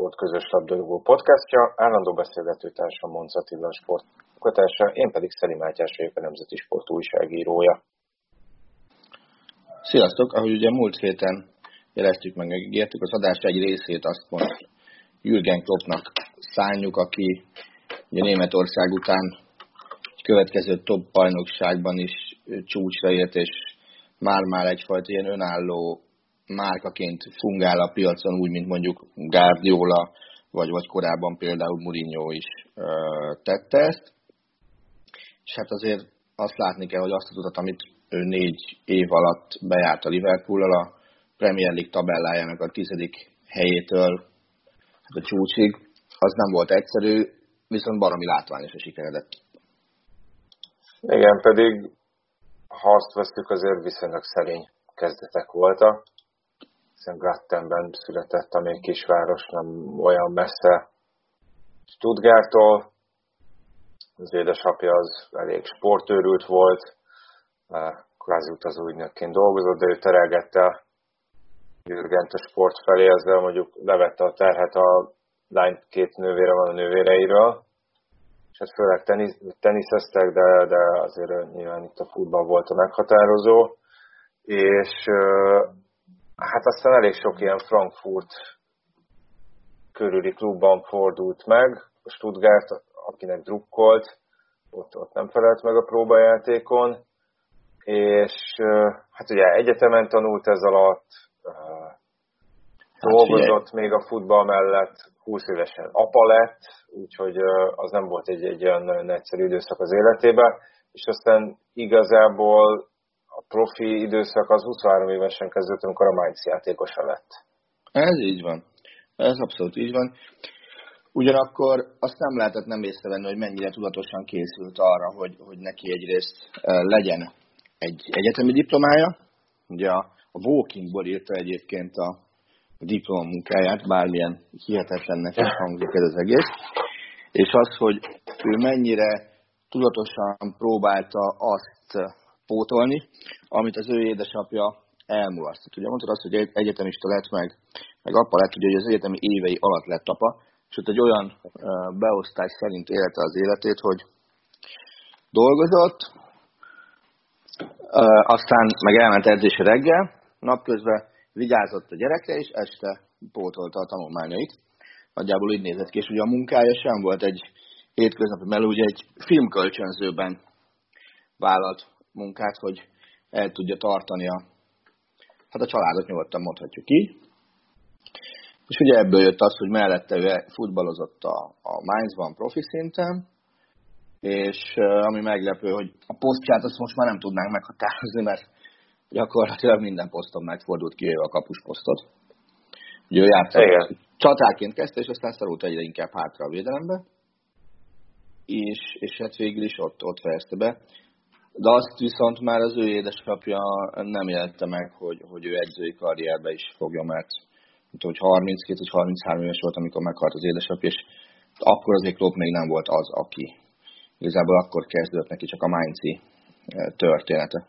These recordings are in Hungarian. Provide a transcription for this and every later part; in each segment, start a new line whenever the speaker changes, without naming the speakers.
Sport közös labdarúgó podcastja, állandó beszélgetőtársam Monc Attila sportkotársa, én pedig Szeli Mátyás vagyok a Nemzeti Sport újságírója.
Sziasztok! Ahogy ugye múlt héten jeleztük meg, megígértük, az adás egy részét azt most Jürgen Kloppnak szálljuk, aki ugye Németország után egy következő top bajnokságban is csúcsra ért, és már-már egyfajta ilyen önálló márkaként fungál a piacon, úgy, mint mondjuk Guardiola, vagy, vagy korábban például Mourinho is ö, tette ezt. És hát azért azt látni kell, hogy azt az utat, amit ő négy év alatt bejárt a liverpool a Premier League tabellájának a tizedik helyétől hát a csúcsig, az nem volt egyszerű, viszont baromi látványos a sikeredett.
Igen, pedig ha azt vesztük, azért viszonylag szerény kezdetek voltak hiszen Glattenben született, ami egy kisváros, nem olyan messze Stuttgarttól. Az édesapja az elég sportőrült volt, kvázi utazó ügynökként dolgozott, de ő terelgette Jürgent a sport felé, ezzel mondjuk levette a terhet a lány két nővére van a nővéreiről, és hát főleg tenisz, teniszeztek, de, de azért nyilván itt a futball volt a meghatározó, és Hát aztán elég sok ilyen Frankfurt körüli klubban fordult meg, a Stuttgart, akinek drukkolt, ott, ott nem felelt meg a próbajátékon, és hát ugye egyetemen tanult ez alatt, hát dolgozott figyelj. még a futball mellett, 20 évesen apa lett, úgyhogy az nem volt egy, egy olyan egyszerű időszak az életében, és aztán igazából profi időszak az 23 évesen kezdődött, amikor a Mainz játékosa lett.
Ez így van. Ez abszolút így van. Ugyanakkor azt nem lehetett nem észrevenni, hogy mennyire tudatosan készült arra, hogy, hogy neki egyrészt legyen egy egyetemi diplomája. Ugye a, a Walkingból írta egyébként a, a diplomamunkáját, bármilyen hihetetlennek is hangzik ez az egész. És az, hogy ő mennyire tudatosan próbálta azt pótolni, amit az ő édesapja elmulasztott. Ugye mondtad azt, hogy egyetemista lett meg, meg apa lett, ugye, hogy az egyetemi évei alatt lett apa, és ott egy olyan beosztás szerint élte az életét, hogy dolgozott, aztán meg elment edzésre reggel, napközben vigyázott a gyerekre, és este pótolta a tanulmányait. Nagyjából így nézett ki, és ugye a munkája sem volt egy hétköznapi meló, ugye egy filmkölcsönzőben vállalt munkát, hogy el tudja tartani a, hát a családot nyugodtan mondhatjuk ki. És ugye ebből jött az, hogy mellette ő futballozott a, a Mainzban profi szinten, és ami meglepő, hogy a posztját azt most már nem tudnánk meghatározni, mert gyakorlatilag minden poszton megfordult ki a kapusposztot. Ugye ő játszott, csatárként kezdte, és aztán szorult egyre inkább hátra a védelembe, és, és hát végül is ott, ott fejezte be de azt viszont már az ő édesapja nem élte meg, hogy, hogy ő edzői karrierbe is fogja, mert mint hogy 32 vagy 33 éves volt, amikor meghalt az édesapja, és akkor azért Klopp még nem volt az, aki. Igazából akkor kezdődött neki csak a Mainzi eh, története.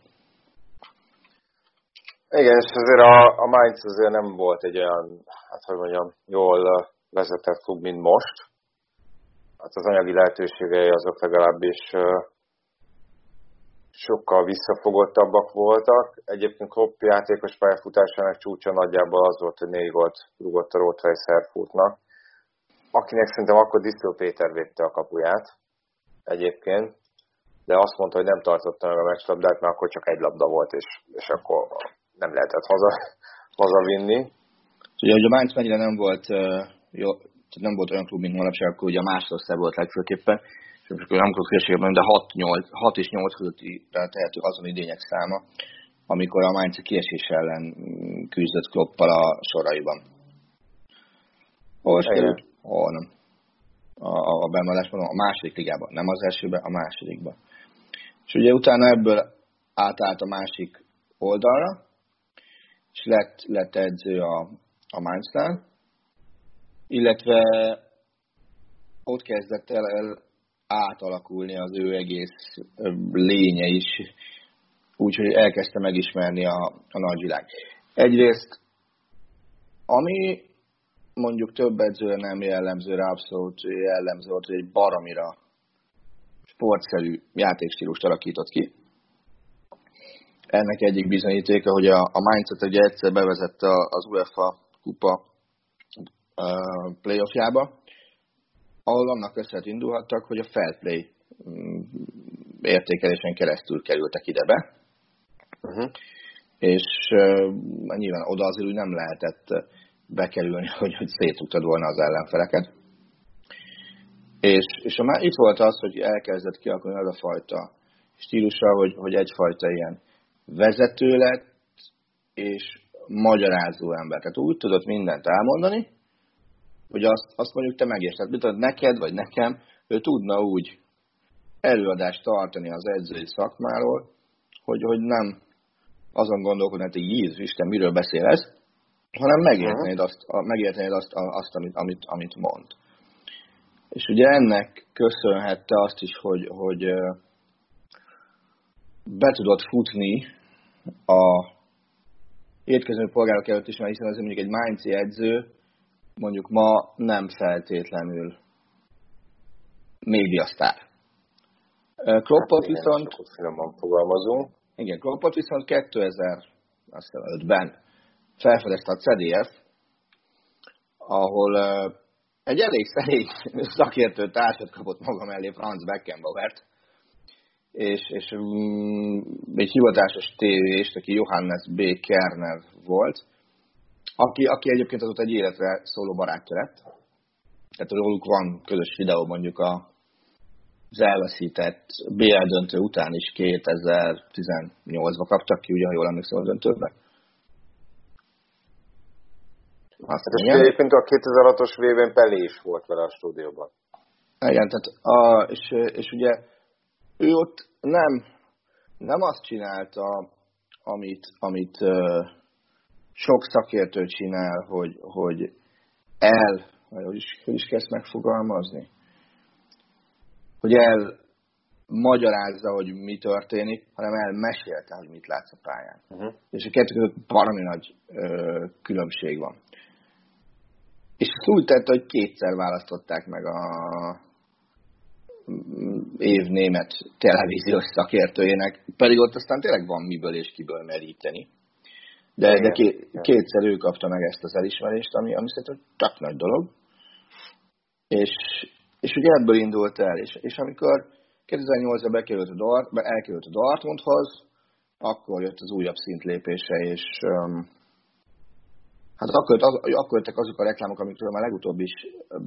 Igen, és azért a, a Mainz azért nem volt egy olyan, hát hogy mondjam, jól eh, vezetett klub, mint most. Hát az anyagi lehetőségei azok legalábbis eh, sokkal visszafogottabbak voltak. Egyébként Klopp játékos pályafutásának csúcsa nagyjából az volt, hogy négy volt rúgott a Rothweiss Herfurtnak. akinek szerintem akkor Disztó Péter védte a kapuját egyébként, de azt mondta, hogy nem tartotta meg a meccslabdát, mert akkor csak egy labda volt, és, és akkor nem lehetett haza, hazavinni.
Ugye, hogy a Mainz mennyire nem volt, jó, nem volt olyan klub, mint manapság, akkor ugye a másodosztály volt legfőképpen, és akkor nem hülyeséget de 6, 8, 6 és 8 közötti tehető azon idények száma, amikor a Mainz kiesés ellen mm, küzdött Kloppal a soraiban. Hol került? Hol nem. A, a, a bemelásban, a második ligában, nem az elsőben, a másodikban. És ugye utána ebből átállt a másik oldalra, és lett, lett edző a, a Mainznál, illetve ott kezdett el, el átalakulni az ő egész lénye is, úgyhogy elkezdte megismerni a, a nagyvilág. Egyrészt, ami mondjuk több edzőre nem jellemző, abszolút jellemző volt, hogy egy baromira sportszerű játékstílust alakított ki. Ennek egyik bizonyítéka, hogy a, a Mindset ugye egyszer bevezette az UEFA kupa playoffjába, ahol annak összet indulhattak, hogy a fair play um, értékelésen keresztül kerültek ide be. Uh-huh. És uh, nyilván oda azért úgy nem lehetett bekerülni, hogy, hogy szétuktad volna az ellenfeleket. És, és a, itt volt az, hogy elkezdett kialakulni az a fajta stílusa, hogy, hogy egyfajta ilyen vezető lett, és magyarázó ember. Tehát úgy tudott mindent elmondani, hogy azt, azt mondjuk te megérted. Mit tudod, neked vagy nekem, ő tudna úgy előadást tartani az edzői szakmáról, hogy, hogy nem azon gondolkodni, hogy Jézus Isten, miről beszél ez, hanem megértenéd azt, megértenéd azt, azt amit, amit, amit mond. És ugye ennek köszönhette azt is, hogy, hogy be tudott futni a étkező polgárok előtt is, mert hiszen azért mondjuk egy Mainzi edző mondjuk ma nem feltétlenül médiasztár. Kloppot hát viszont...
Finoman fogalmazunk.
Igen, Kloppot viszont 2005-ben felfedezte a CDF, ahol egy elég szerény szakértő társat kapott maga mellé Franz Beckenbauert, és, és um, egy hivatásos tévést, aki Johannes B. Kerner volt, aki, aki egyébként azóta egy életre szóló barátja lett. Tehát róluk van közös videó mondjuk a, az elveszített BL döntő után is 2018-ban kaptak ki, ugye, ha jól emlékszem a döntőbe.
Azt hát és egyébként a 2006-os vb Pelé is volt vele a stúdióban.
Igen, tehát a, és, és ugye ő ott nem, nem azt csinálta, amit, amit sok szakértő csinál, hogy, hogy el, vagy hogy is, hogy is kezd megfogalmazni, hogy el magyarázza, hogy mi történik, hanem elmesélte, hogy mit látsz a pályán. Uh-huh. És a kettő között valami nagy ö, különbség van. És ezt úgy tette, hogy kétszer választották meg a év német televíziós szakértőjének, pedig ott aztán tényleg van miből és kiből meríteni. De, de ké, kétszer ő kapta meg ezt az elismerést, ami, ami szerintem csak nagy dolog. És, és ugye ebből indult el, és, és amikor 2008-ban bekerült a Dort, elkerült a Dortmundhoz, akkor jött az újabb szintlépése, és um, Hát akkor, az, akkor jöttek azok a reklámok, amikről már legutóbb is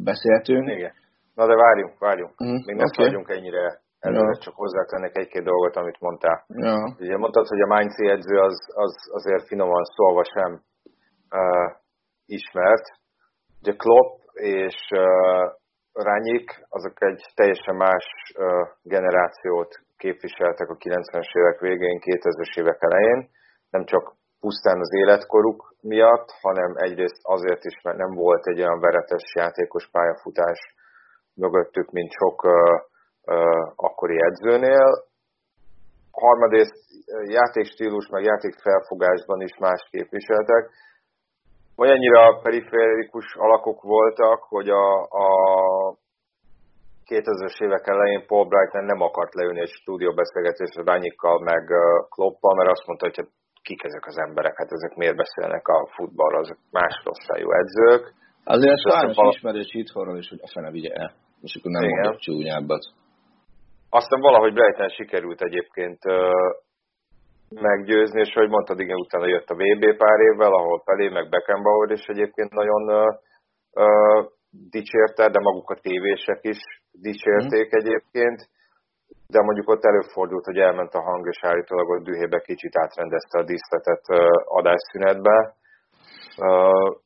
beszéltünk.
Igen. Na de várjunk, várjunk. Mm, Még nem okay. ennyire előre, csak hozzátennék egy-két dolgot, amit mondtál.
Ja.
Ugye mondtad, hogy a Mainzi edző az, az azért finoman szólva sem uh, ismert. Ugye Klopp és uh, Rányik, azok egy teljesen más uh, generációt képviseltek a 90-es évek végén, 2000-es évek elején. Nem csak pusztán az életkoruk miatt, hanem egyrészt azért is, mert nem volt egy olyan veretes játékos pályafutás mögöttük, mint sok uh, akkori edzőnél. Harmadrészt játékstílus, meg játékfelfogásban is más képviseltek. Olyannyira periférikus alakok voltak, hogy a, a 2000-es évek elején Paul Brighton nem akart leülni egy stúdióbeszélgetésre Rányikkal meg Kloppal, mert azt mondta, hogy hát kik ezek az emberek, hát ezek miért beszélnek a futballról, azok másodosztályú edzők,
Azért sajnos vala... ismerős itthonról is, hogy a fene vigye el, és akkor nem Igen. mondok csúnyábbat.
Aztán valahogy Brighton sikerült egyébként meggyőzni, és hogy mondtad, igen, utána jött a VB pár évvel, ahol Pelé, meg Beckenbauer is egyébként nagyon uh, dicsérte, de maguk a tévések is dicsérték mm. egyébként, de mondjuk ott előfordult, hogy elment a hang, és állítólag ott dühébe kicsit átrendezte a díszletet adásszünetbe. Uh,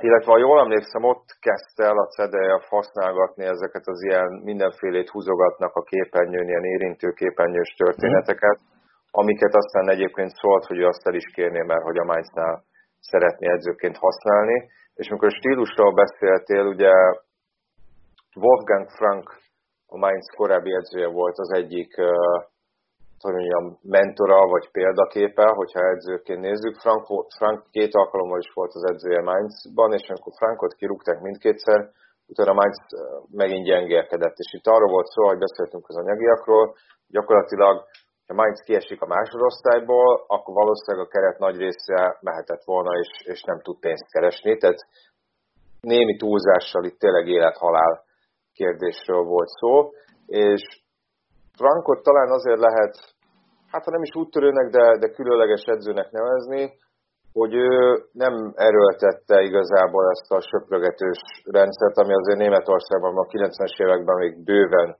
illetve ha jól emlékszem, ott kezdte el a CDF használgatni ezeket az ilyen mindenfélét húzogatnak a képernyőn, ilyen érintő képernyős történeteket, mm amiket aztán egyébként szólt, hogy ő azt el is kérné, mert hogy a Mainznál szeretné edzőként használni. És amikor a stílusról beszéltél, ugye Wolfgang Frank, a Mainz korábbi edzője volt az egyik hogy mondjam, mentora vagy példaképe, hogyha edzőként nézzük. Frank, Frank két alkalommal is volt az edzője Mainzban, és amikor Frankot kirúgták mindkétszer, utána Mainz megint gyengélkedett. És itt arról volt szó, hogy beszéltünk az anyagiakról, gyakorlatilag ha Mainz kiesik a másodosztályból, akkor valószínűleg a keret nagy része mehetett volna, és, és nem tud pénzt keresni. Tehát némi túlzással itt tényleg élet-halál kérdésről volt szó, és Frankot talán azért lehet, hát ha nem is úttörőnek, de, de különleges edzőnek nevezni, hogy ő nem erőltette igazából ezt a söprögetős rendszert, ami azért Németországban a 90-es években még bőven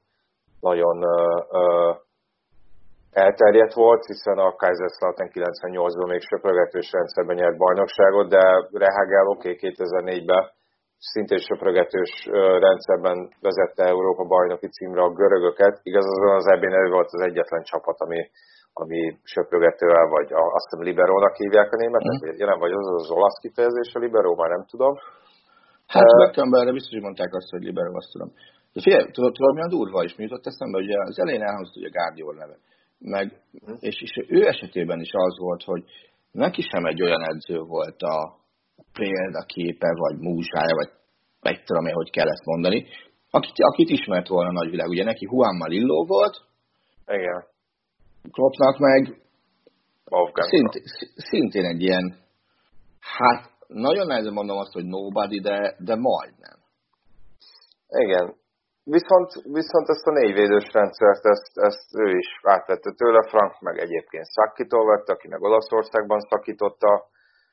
nagyon uh, elterjedt volt, hiszen a Kaiserslautern 98-ban még söprögetős rendszerben nyert bajnokságot, de Rehagel oké, okay, 2004-ben szintén söprögetős rendszerben vezette Európa bajnoki címre a görögöket. Igaz, azon az ebben ő volt az egyetlen csapat, ami, ami söprögetővel, vagy a, azt hiszem liberónak hívják a németet, mm. nem, vagy az az olasz kifejezés a liberó, már nem tudom.
Hát uh, Beckenbauerre biztos, hogy mondták azt, hogy liberó, azt tudom. De figyelj, tudod, tudod, milyen durva is, mi jutott eszembe, hogy az elején elhangzott, hogy a Guardiol neve meg, és, és ő esetében is az volt, hogy neki sem egy olyan edző volt a példaképe, vagy múzsája, vagy meg tudom én, hogy kell ezt mondani, akit, akit ismert volna a nagyvilág. Ugye neki Juan Marillo volt,
igen.
Kloppnak meg szintén, szintén egy ilyen, hát nagyon nehezen mondom azt, hogy nobody, de, de majdnem.
Igen, Viszont, viszont ezt a négyvédős rendszert, ezt, ezt ő is átvette tőle, Frank meg egyébként Szakitól vette, aki meg Olaszországban szakította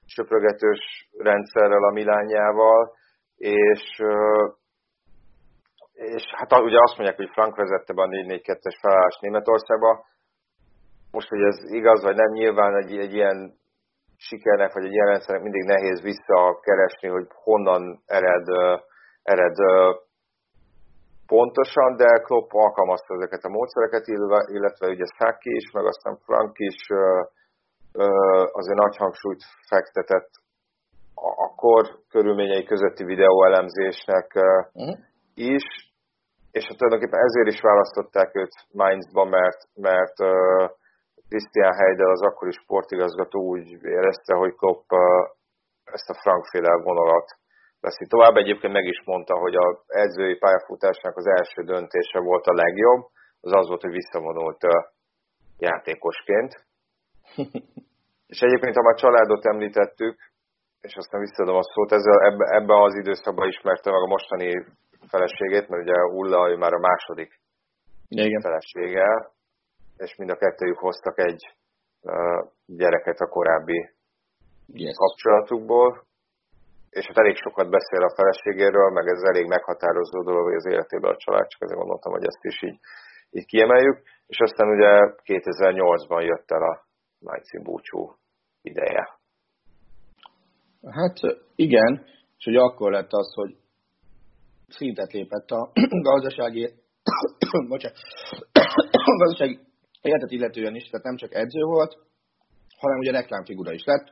söprögetős rendszerrel a Milánjával, és, és hát ugye azt mondják, hogy Frank vezette be a 4-4-2-es felállást Németországba. Most, hogy ez igaz, vagy nem, nyilván egy, egy ilyen sikernek, vagy egy ilyen rendszernek mindig nehéz visszakeresni, hogy honnan ered, ered pontosan, de Klopp alkalmazta ezeket a módszereket, illetve ugye Saki is, meg aztán Frank is azért nagy hangsúlyt fektetett akkor körülményei közötti videóelemzésnek uh-huh. is, és hát tulajdonképpen ezért is választották őt Mainzba, mert, mert Christian Heidel, az akkori sportigazgató úgy érezte, hogy Klopp ezt a Frankféle vonalat veszi tovább. Egyébként meg is mondta, hogy az edzői pályafutásnak az első döntése volt a legjobb, az az volt, hogy visszavonult játékosként. És egyébként, ha már családot említettük, és aztán visszadom a szót, ezzel ebbe, ebbe az időszakban ismerte meg a mostani feleségét, mert ugye Ulla ő már a második Igen. felesége, és mind a kettőjük hoztak egy uh, gyereket a korábbi yes. kapcsolatukból, és hát elég sokat beszél a feleségéről, meg ez elég meghatározó dolog, hogy az életében a család, csak azért gondoltam, hogy ezt is így, így kiemeljük. És aztán ugye 2008-ban jött el a Májci búcsú ideje.
Hát igen, és hogy akkor lett az, hogy szintet lépett a gazdasági, bocsánat, a gazdasági életet illetően is, tehát nem csak edző volt, hanem ugye reklámfigura is lett.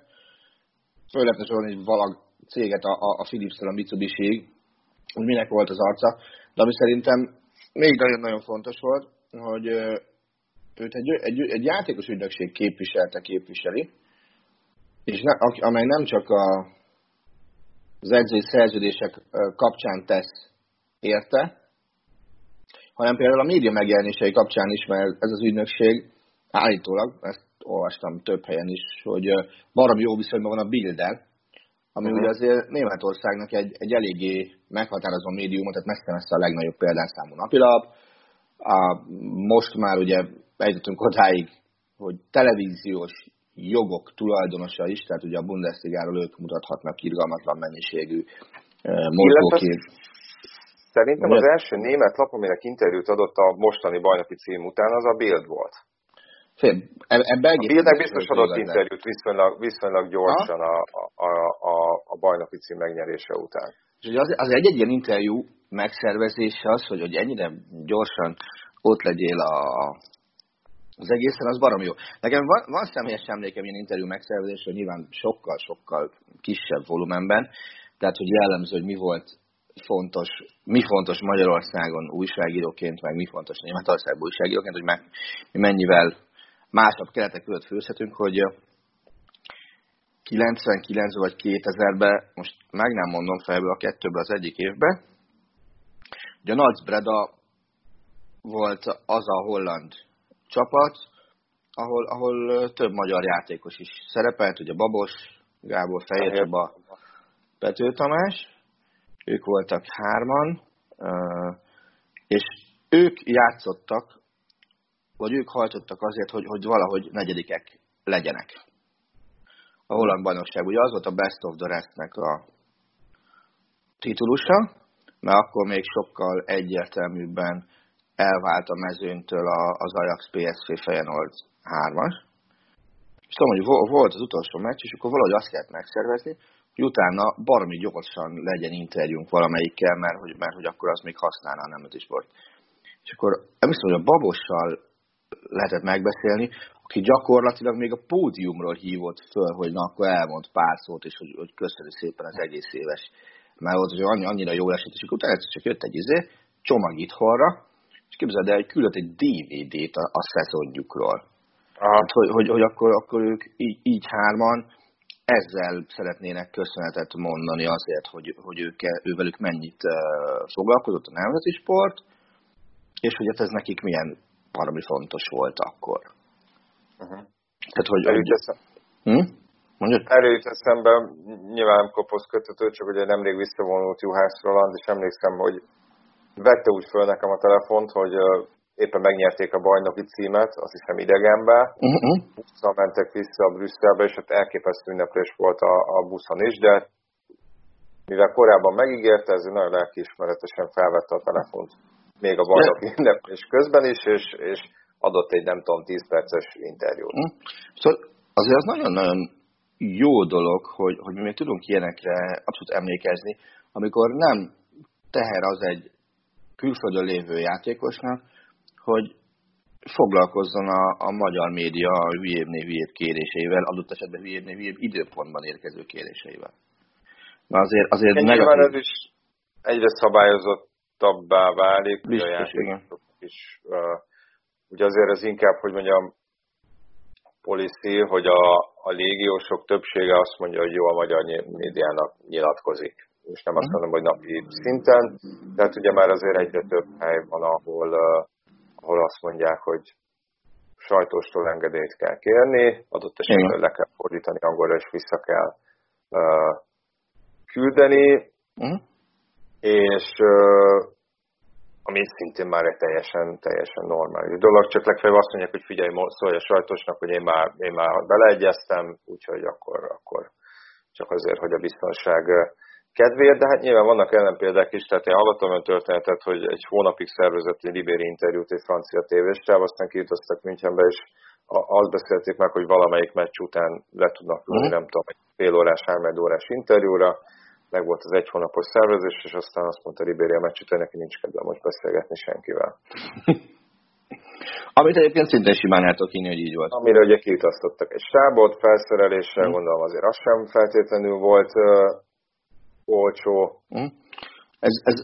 Föl lehetne sorolni egy valag céget, a, a Philips-től a mitsubishi hogy minek volt az arca, de ami szerintem még nagyon-nagyon fontos volt, hogy őt egy, egy, egy játékos ügynökség képviselte, képviseli, és ne, amely nem csak a, az edzői szerződések kapcsán tesz érte, hanem például a média megjelenései kapcsán is, mert ez az ügynökség állítólag, ezt olvastam több helyen is, hogy baromi jó viszonyban van a Bildel, ami uh-huh. ugye azért Németországnak egy, egy eléggé meghatározó médium, tehát messze-messze a legnagyobb példányszámú napilap. A, most már ugye eljutottunk odáig, hogy televíziós jogok tulajdonosa is, tehát ugye a Bundesligáról ők mutathatnak irgalmatlan mennyiségű mozgókép.
Szerintem az első német lap, aminek interjút adott a mostani bajnoki cím után, az a Bild volt.
Fél, ebbe
a Bildnek biztos adott interjút viszonylag, viszonylag gyorsan a, a, a, a bajnoki cím megnyerése után.
És az, az egy, egy ilyen interjú megszervezése az, hogy, hogy ennyire gyorsan ott legyél a, az egészen, az barom jó. Nekem van, van személyes emlékem ilyen interjú megszervezésről, nyilván sokkal-sokkal kisebb volumenben, tehát hogy jellemző, hogy mi volt fontos, mi fontos Magyarországon újságíróként, meg mi fontos Németországban újságíróként, hogy mi mennyivel másabb keretek között főzhetünk, hogy 99 vagy 2000-ben, most meg nem mondom felből a kettőből az egyik évben, ugye a Nagy Breda volt az a holland csapat, ahol, ahol több magyar játékos is szerepelt, ugye Babos, Gábor Fehér Csaba, Pető Tamás, ők voltak hárman, és ők játszottak, vagy ők hajtottak azért, hogy, hogy valahogy negyedikek legyenek. A holland bajnokság ugye az volt a Best of the Rest-nek a titulusa, mert akkor még sokkal egyértelműbben elvált a mezőntől az Ajax PSV Feyenoord 3-as. És tudom, hogy volt az utolsó meccs, és akkor valahogy azt kellett megszervezni, hogy utána baromi gyorsan legyen interjúnk valamelyikkel, mert hogy, mert hogy akkor az még használná a nemzeti sport. És akkor emlékszem, hogy a Babossal lehetett megbeszélni, aki gyakorlatilag még a pódiumról hívott föl, hogy na akkor elmond pár szót, és hogy, hogy köszönjük szépen az egész éves. Mert volt, hogy annyi, annyira jól esett, és akkor utána csak jött egy izé, csomag itthonra, és képzeld el, hogy küldött egy DVD-t a, a szezonjukról. Hát, hogy, hogy, hogy akkor, akkor ők így, így hárman ezzel szeretnének köszönetet mondani azért, hogy, hogy ők, ővelük mennyit uh, foglalkozott a nemzeti sport, és hogy hát ez nekik milyen valami fontos volt akkor.
Uh-huh. Tehát, hogy... Erőt
hm? Mondjad?
Erőt eszembe, nyilván nem kopott kötötő, csak ugye nemrég visszavonult Juhász Roland, és emlékszem, hogy vette úgy föl nekem a telefont, hogy éppen megnyerték a bajnoki címet, azt hiszem idegenbe, uh-huh. busszal mentek vissza a Brüsszelbe, és ott elképesztő ünneplés volt a, a buszon is, de mivel korábban megígérte, ezért nagyon lelkiismeretesen felvette a telefont még a bajnoki ünneplés közben is, és, és adott egy nem tudom 10 perces interjút. Uh-huh.
Szóval azért az nagyon-nagyon jó dolog, hogy, hogy mi még tudunk ilyenekre abszolút emlékezni, amikor nem teher az egy külföldön lévő játékosnak, hogy foglalkozzon a, a magyar média a hülyébbnél hülyébb kéréseivel, adott esetben hülyébbnél hülyébb időpontban érkező kéréseivel. Na azért, azért
Én negatív... ez is egyre szabályozottabbá válik.
Biztos, igen.
Is, uh, ugye azért ez inkább, hogy mondjam, policy, hogy a, a légiósok többsége azt mondja, hogy jó a magyar médiának nyilatkozik. És nem azt mhm. mondom, hogy napi szinten, de hát ugye már azért egyre több hely van, ahol ahol azt mondják, hogy sajtóstól engedélyt kell kérni, adott esetben le kell fordítani angolra, és vissza kell uh, küldeni, uh-huh. és uh, ami szintén már egy teljesen, teljesen normális dolog, csak legfeljebb azt mondják, hogy figyelj, szólj a sajtósnak, hogy én már, én már beleegyeztem, úgyhogy akkor, akkor csak azért, hogy a biztonság kedvéért, de hát nyilván vannak ellenpéldák is, tehát én hallottam olyan történetet, hogy egy hónapig szervezett egy libéri interjút egy francia tévéstáv, aztán kiutaztak Münchenbe, és azt beszélték meg, hogy valamelyik meccs után le tudnak ülni, uh-huh. nem tudom, egy fél órás, három órás interjúra, meg volt az egy hónapos szervezés, és aztán azt mondta Ribéri a meccs után, neki nincs kedve most beszélgetni senkivel.
Amit egyébként szinte simán el tudok hogy így volt.
Amire ugye kiutasztottak egy stábot, felszereléssel, hmm. gondolom azért az sem feltétlenül volt olcsó. Hm?
Ez, ez,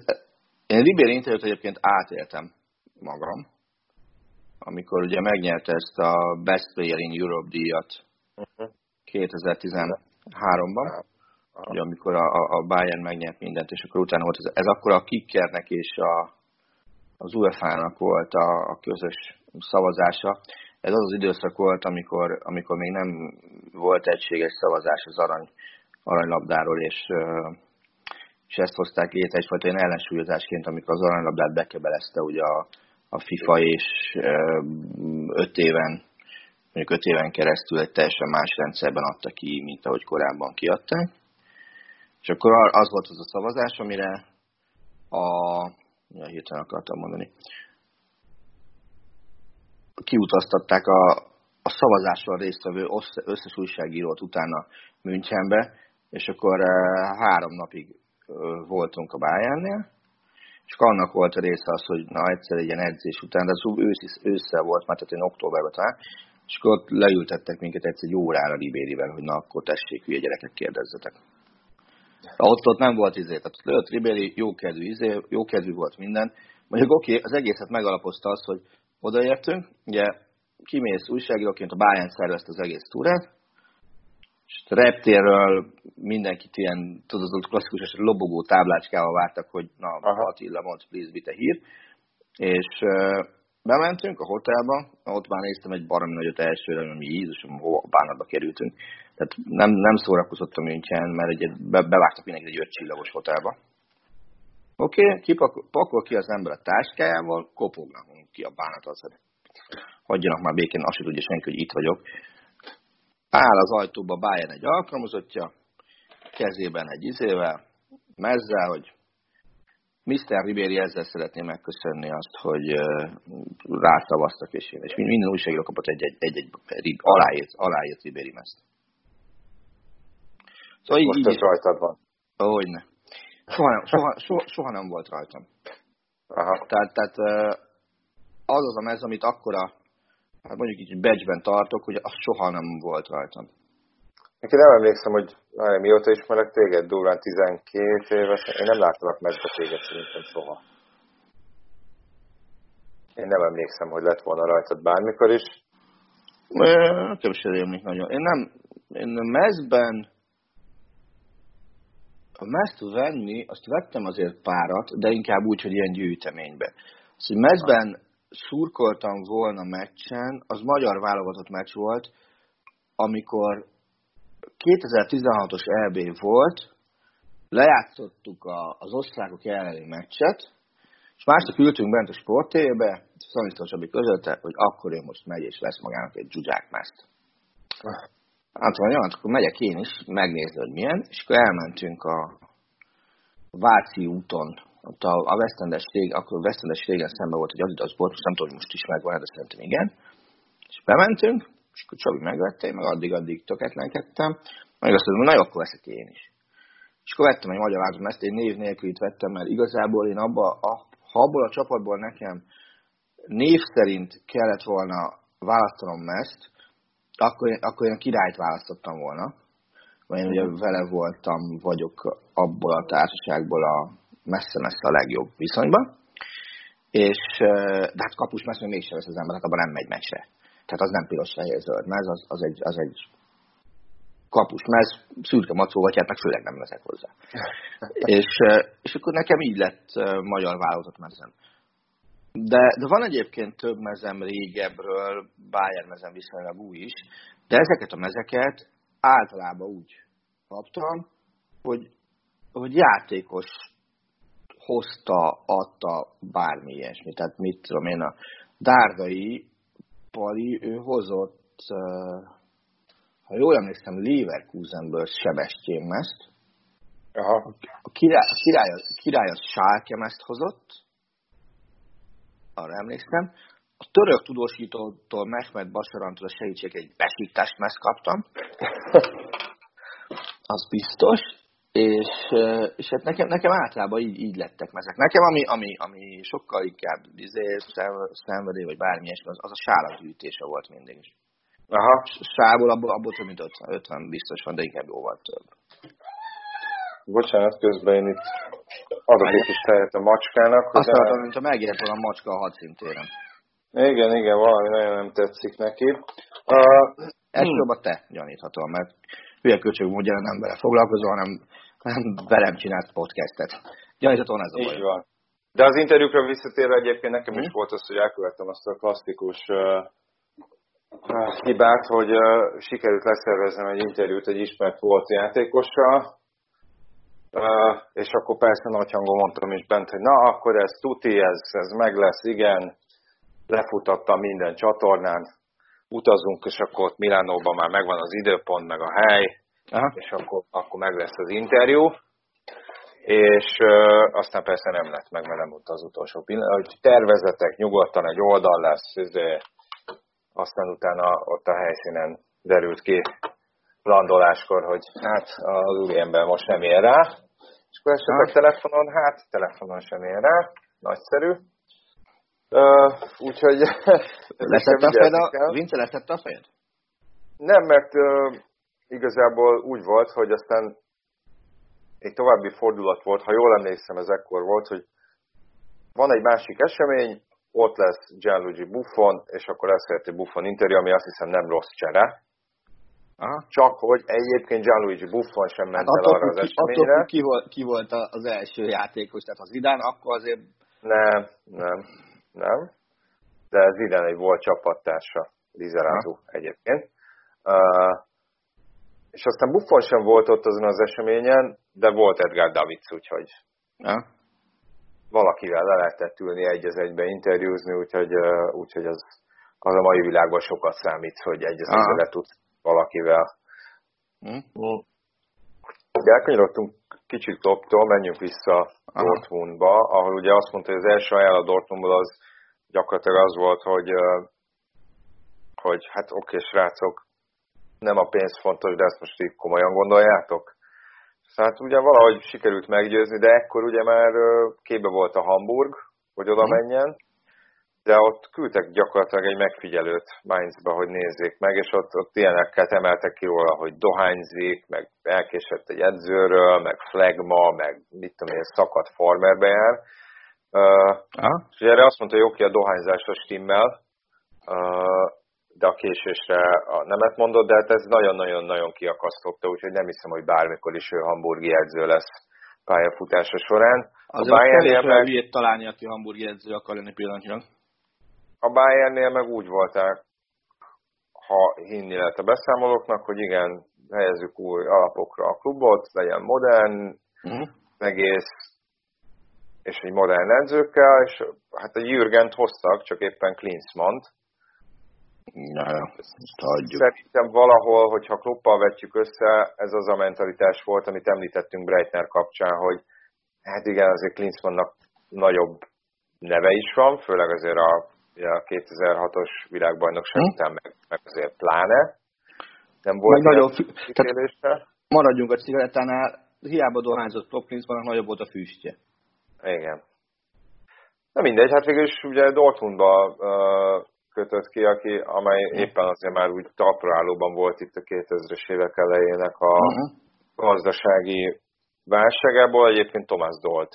én Ribery interjút egyébként átéltem magam, amikor ugye megnyerte ezt a Best Player in Europe díjat uh-huh. 2013-ban, uh-huh. ugye amikor a, a Bayern megnyert mindent, és akkor utána volt ez, ez akkor a kickernek és a, az UEFA-nak volt a, a közös szavazása. Ez az az időszak volt, amikor, amikor még nem volt egységes szavazás az arany aranylabdáról, és, és ezt hozták ét egyfajta ilyen ellensúlyozásként, amikor az aranylabdát bekebelezte ugye a, a FIFA, és öt éven mondjuk öt éven keresztül egy teljesen más rendszerben adta ki, mint ahogy korábban kiadták. És akkor az volt az a szavazás, amire a... Ja, hirtelen akartam mondani. Kiutaztatták a, a szavazással résztvevő összes újságírót utána Münchenbe, és akkor három napig voltunk a Bayernnél, és annak volt a része az, hogy na egyszer egy ilyen edzés után, de az ősz, ősszel volt, már tehát én októberben talán, és akkor ott leültettek minket egyszer egy órára Ribérivel, hogy na akkor tessék, hülye gyerekek kérdezzetek. Ott, ott nem volt izé, tehát lőtt Ribéri, jókedvű, izé, jókedvű volt minden. Mondjuk oké, okay, az egészet megalapozta az, hogy odaértünk, ugye kimész újságíróként, a Bayern szervezte az egész túrát, és reptérről mindenkit ilyen, tudod, az klasszikus lobogó táblácskával vártak, hogy na, Aha. Attila, mondd, please, bitte hír. És Bementünk a hotelba, ott már néztem egy baromi nagyot elsőre, hogy Jézusom, hova bánatba kerültünk. Tehát nem, nem szórakozott a München, mert egy, be, bevágtak mindenki egy öt csillagos hotelba. Oké, okay, kipakol ki az ember a táskájával, kopognak ki a bánat az, hogy hagyjanak már békén, azt tudja senki, hogy itt vagyok. Áll az ajtóba Bayern egy alkalmazottja, kezében egy izével, mezzel, hogy Mr. Ribéry ezzel szeretném megköszönni azt, hogy rátavasztak és én. És minden újságíró kapott egy, egy, egy, egy, aláírt, aláírt Ribéry mezt.
Szóval Most így, ez rajtad van.
Hogyne. Soha, nem, soha, soha, soha nem volt rajtam. Aha. Tehát, tehát az az a mez, amit akkora, hát mondjuk így becsben tartok, hogy az soha nem volt rajtam.
Neki nem emlékszem, hogy várj, mióta ismerek téged, durván 12 éves, én nem láttalak meccsbe téged szerintem soha. Én nem emlékszem, hogy lett volna rajtad bármikor is.
Nekem sem rémlik nagyon. Én nem, én a mezben a mezt venni, azt vettem azért párat, de inkább úgy, hogy ilyen gyűjteménybe. Hogy mezben szurkoltam volna meccsen, az magyar válogatott meccs volt, amikor 2016-os EB volt, lejátszottuk a, az osztrákok elleni meccset, és másnap ültünk bent a sportébe, Szanisztó Csabi közölte, hogy akkor én most megy és lesz magának egy dzsuzsákmászt. Hát mondja, hát akkor megyek én is, megnézni, hogy milyen, és akkor elmentünk a Váci úton, ott a, a Westendes rég, akkor Westendes régen szemben volt egy Adidas bolt, most nem tudom, hogy most is megvan, de szerintem igen. És bementünk, és akkor Csabi megvette, én meg addig-addig töketlenkedtem, meg azt mondom, na jó, akkor veszek én is. És akkor vettem egy magyar változat, ezt én név nélkül itt vettem, mert igazából én abba, a, ha abból a csapatból nekem név szerint kellett volna választanom ezt, akkor, akkor én a királyt választottam volna. Mert én ugye vele voltam, vagyok abból a társaságból a messze-messze a legjobb viszonyban. És, de hát kapus messze mégsem vesz az ember, hát abban nem megy meccsre. Tehát az nem piros fehér zöld mez, az, az, egy, az egy kapus mez, szürke macó, vagy hát meg főleg nem vezek hozzá. és, és akkor nekem így lett magyar válogatott mezem. De, de van egyébként több mezem régebről, Bayern mezem viszonylag új is, de ezeket a mezeket általában úgy kaptam, hogy, hogy játékos hozta, adta bármi ilyesmi. Tehát mit tudom én, a Dárdai Pali, ő hozott, ha jól emlékszem, Leverkusenből Sebestyén mezt. Aha. A király, a király, a király az Sálke mezt hozott, arra emlékszem. A török tudósítótól Mehmet Basarantól a segítség egy besítást mezt kaptam. az biztos és, és hát nekem, nekem általában így, így lettek mezek. Nekem ami, ami, ami sokkal inkább izé, szenvedély, vagy bármi ilyesmi, az, az a sálagyűjtése volt mindig is. Aha. Sából abból, abból több mint 50, 50 biztos van, de inkább jóval több.
Bocsánat, közben én itt adok egy kis tejet a macskának.
Azt de... mondtam, mintha megért volna a macska a hadszintéren.
Igen, igen, valami nagyon nem tetszik neki.
Uh, Elsősorban te gyaníthatóan, mert hülye köcsög módjára nem vele foglalkozol, hanem velem csinált podcastet. Gyaníthatóan ez a baj. van.
De az interjúkra visszatérve egyébként nekem hmm. is hm? volt az, hogy elkövettem azt a klasszikus uh, hibát, hogy uh, sikerült leszerveznem egy interjút egy ismert volt játékossal, uh, és akkor persze nagy hangon mondtam is bent, hogy na, akkor ez tuti, ez, ez meg lesz, igen, lefutattam minden csatornán, utazunk, és akkor ott Milánóban már megvan az időpont, meg a hely, Aha. és akkor, akkor meg lesz az interjú. És uh, aztán persze nem lett meg, mert nem volt az utolsó pillanat. Hogy tervezetek, nyugodtan egy oldal lesz, de aztán utána ott a helyszínen derült ki landoláskor, hogy hát az úriember most nem ér rá, és akkor esetleg telefonon, hát telefonon sem ér rá, nagyszerű. Uh, úgyhogy...
Leszett a fejed a... Vince leszett a fejed?
Nem, mert uh, igazából úgy volt, hogy aztán egy további fordulat volt, ha jól emlékszem, ez ekkor volt, hogy van egy másik esemény, ott lesz Gianluigi Buffon, és akkor lesz egy Buffon interjú, ami azt hiszem nem rossz csere. Aha. Csak hogy egyébként Gianluigi Buffon sem ment hát el arra az eseményre. Attól
ki, volt, ki volt az első játékos, tehát az Zidane, akkor azért...
Nem, nem, nem. De Zidane egy volt csapattársa, Lizarazu egyébként. Uh, és aztán Buffon sem volt ott azon az eseményen, de volt Edgar Davids, úgyhogy ja. valakivel le lehetett ülni egy az egybe interjúzni, úgyhogy, úgyhogy az, az a mai világban sokat számít, hogy egy az egybe le tudsz valakivel. Hm? De elkanyarodtunk kicsit Klopptól, menjünk vissza Aha. Dortmundba, ahol ugye azt mondta, hogy az első ajánlat Dortmundból az gyakorlatilag az volt, hogy, hogy hát oké, okay, srácok, nem a pénz fontos, de ezt most így komolyan gondoljátok? Hát ugye valahogy sikerült meggyőzni, de ekkor ugye már képbe volt a Hamburg, hogy oda mhm. menjen, de ott küldtek gyakorlatilag egy megfigyelőt Mainzba, hogy nézzék meg, és ott, ott ilyeneket emeltek ki róla, hogy dohányzik, meg elkésett egy edzőről, meg flagma, meg mit tudom én, szakadt farmerbe jár. Uh, és erre azt mondta, hogy oké, a dohányzás a stimmel, uh, de a késésre a nemet mondott, de hát ez nagyon-nagyon-nagyon kiakasztotta, úgyhogy nem hiszem, hogy bármikor is ő hamburgi edző lesz pályafutása során.
Az a Bayernnél meg... hülyét találni, aki hamburgi edző akar lenni pillanatnyilag.
A Bayernnél meg úgy voltak, ha hinni lehet a beszámolóknak, hogy igen, helyezzük új alapokra a klubot, legyen modern, uh-huh. egész, és egy modern edzőkkel, és hát a Jürgent hoztak, csak éppen Klinsmant,
Na, hagyjuk.
Szerintem valahol, hogyha kloppal vetjük össze, ez az a mentalitás volt, amit említettünk Breitner kapcsán, hogy hát igen, azért Klinsmannnak nagyobb neve is van, főleg azért a, a 2006-os világbajnokság hm? után meg, meg azért pláne. Nem volt meg nagyobb, tehát
maradjunk a cigarettánál, hiába dohányzott Klopp Klinsmannnak nagyobb volt a füstje.
Igen. Na mindegy, hát végül is ugye Dortmundba uh, kötött ki, aki, amely éppen azért már úgy talpraállóban volt itt a 2000-es évek elejének a uh-huh. gazdasági válságából. Egyébként Thomas Dolt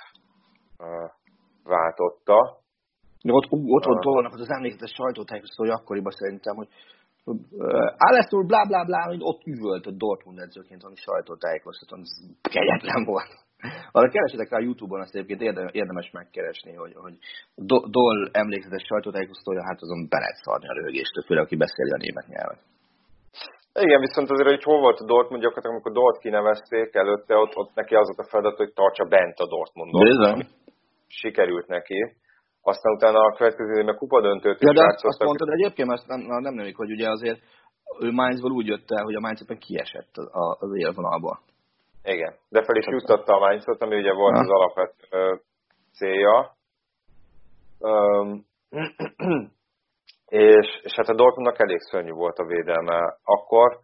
uh, váltotta.
Ott, ott volt Dolnak az, emlékezetes sajtótájékoztató, hogy akkoriban szerintem, hogy uh, Alessur blá blá blá, hogy ott üvölt a Dortmund edzőként, ami sajtótájékoztatón, ez kegyetlen volt. Arra keresetek rá a Youtube-on, azt egyébként érdemes megkeresni, hogy, hogy Dol emlékezetes sajtótájékoztatója, hát azon be lehet szarni a röhögéstől, főleg aki beszéli a német nyelvet.
Igen, viszont azért, hogy hol volt a Dortmund, gyakorlatilag amikor Dort kinevezték előtte, ott, ott neki az volt a feladat, hogy tartsa bent a Dortmundot.
Bizony.
Sikerült neki. Aztán utána a következő évben kupadöntőt
ja, is de azt, azt mondtad egyébként, azt nem, nem nem hogy ugye azért ő Mainzból úgy jött el, hogy a Mainz éppen kiesett az élvonalból.
Igen, de fel is juttatta a Mainzot, ami ugye volt az alapvető célja. Um, és, és hát a Dortmundnak elég szörnyű volt a védelme akkor.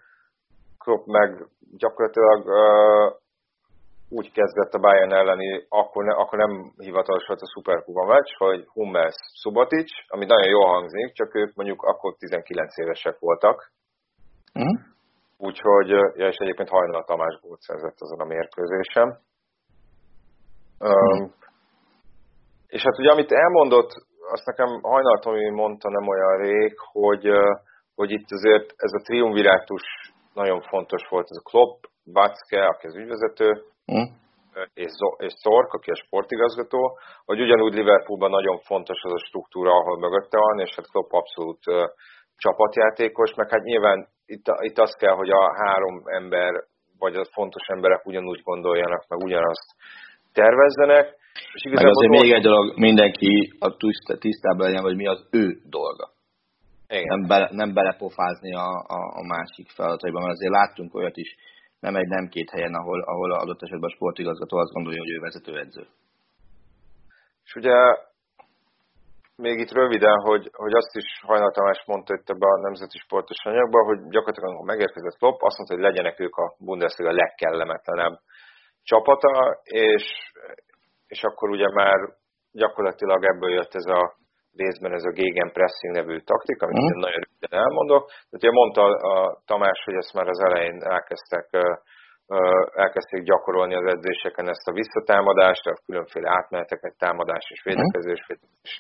Klopp meg gyakorlatilag uh, úgy kezdett a Bayern elleni, akkor, ne, akkor nem hivatalos volt a Superkupa meccs, hogy Hummels, Subotic, ami nagyon jól hangzik, csak ők mondjuk akkor 19 évesek voltak. Mm. Úgyhogy, ja, és egyébként Hajnal Tamás gólt szerzett azon a mérkőzésem. Um, és hát ugye, amit elmondott, azt nekem Hajnal Tomi mondta nem olyan rég, hogy, hogy itt azért ez a triumvirátus nagyon fontos volt. Ez a Klopp, Watzke, aki az ügyvezető, mm. és, és Zork, aki a sportigazgató, hogy ugyanúgy Liverpoolban nagyon fontos az a struktúra, ahol mögötte van, és hát Klopp abszolút csapatjátékos, meg hát nyilván itt, itt az kell, hogy a három ember, vagy a fontos emberek ugyanúgy gondoljanak, meg ugyanazt tervezzenek.
És igazából meg azért még egy dolog, mindenki a tisztában legyen, hogy mi az ő dolga. Igen. Nem, bele, nem belepofázni a, a, a másik feladataiban, mert azért láttunk olyat is, nem egy, nem két helyen, ahol, ahol adott esetben a sportigazgató azt gondolja, hogy ő vezetőedző.
És ugye még itt röviden, hogy, hogy azt is Hajnal Tamás mondta itt ebbe a nemzeti sportos anyagban, hogy gyakorlatilag, ha megérkezett Klopp, azt mondta, hogy legyenek ők a Bundesliga legkellemetlenebb csapata, és, és akkor ugye már gyakorlatilag ebből jött ez a részben ez a Gegen Pressing nevű taktika, amit mm. nagyon röviden elmondok. Tehát ugye mondta a Tamás, hogy ezt már az elején elkezdtek elkezdték gyakorolni az edzéseken ezt a visszatámadást, a különféle átmeneteket, támadás és védekezés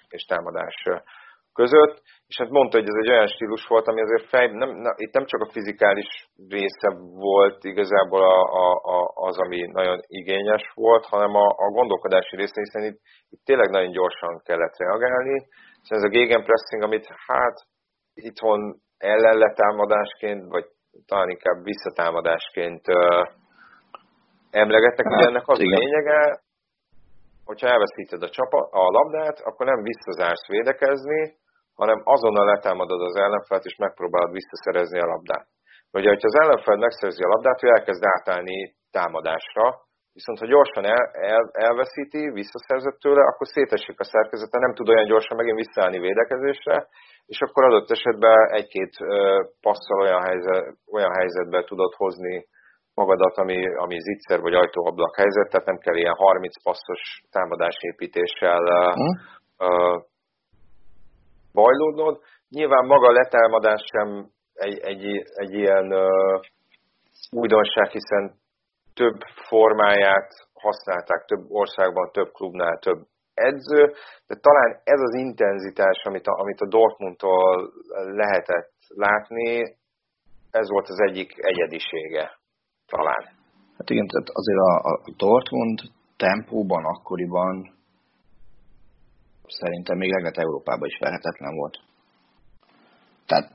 és támadás között, és hát mondta, hogy ez egy olyan stílus volt, ami azért fej, nem, na, itt nem csak a fizikális része volt igazából a, a, a, az, ami nagyon igényes volt, hanem a, a gondolkodási része, hiszen itt, itt tényleg nagyon gyorsan kellett reagálni, és ez a gegenpressing, amit hát itthon ellenletámadásként, vagy talán inkább visszatámadásként emlegettek, hát, ennek az igen. lényege, hogyha elveszíted a, csapa, a labdát, akkor nem visszazársz védekezni, hanem azonnal letámadod az ellenfelet, és megpróbálod visszaszerezni a labdát. Vagy ha az ellenfel megszerzi a labdát, ő elkezd átállni támadásra, viszont ha gyorsan el, el, elveszíti, visszaszerzett tőle, akkor szétesik a szerkezete, nem tud olyan gyorsan megint visszaállni védekezésre, és akkor adott esetben egy-két passzal olyan, helyzet, olyan helyzetbe tudod hozni magadat, ami, ami zicser vagy ajtóablak helyzet, tehát nem kell ilyen 30 passzos támadásépítéssel hmm. uh, bajlódnod. Nyilván maga a letámadás sem egy, egy, egy ilyen uh, újdonság, hiszen több formáját használták több országban, több klubnál, több edző, de talán ez az intenzitás, amit a, amit a Dortmundtól lehetett látni, ez volt az egyik egyedisége talán.
Hát igen, tehát azért a, a Dortmund tempóban, akkoriban szerintem még legalább Európában is verhetetlen volt. Tehát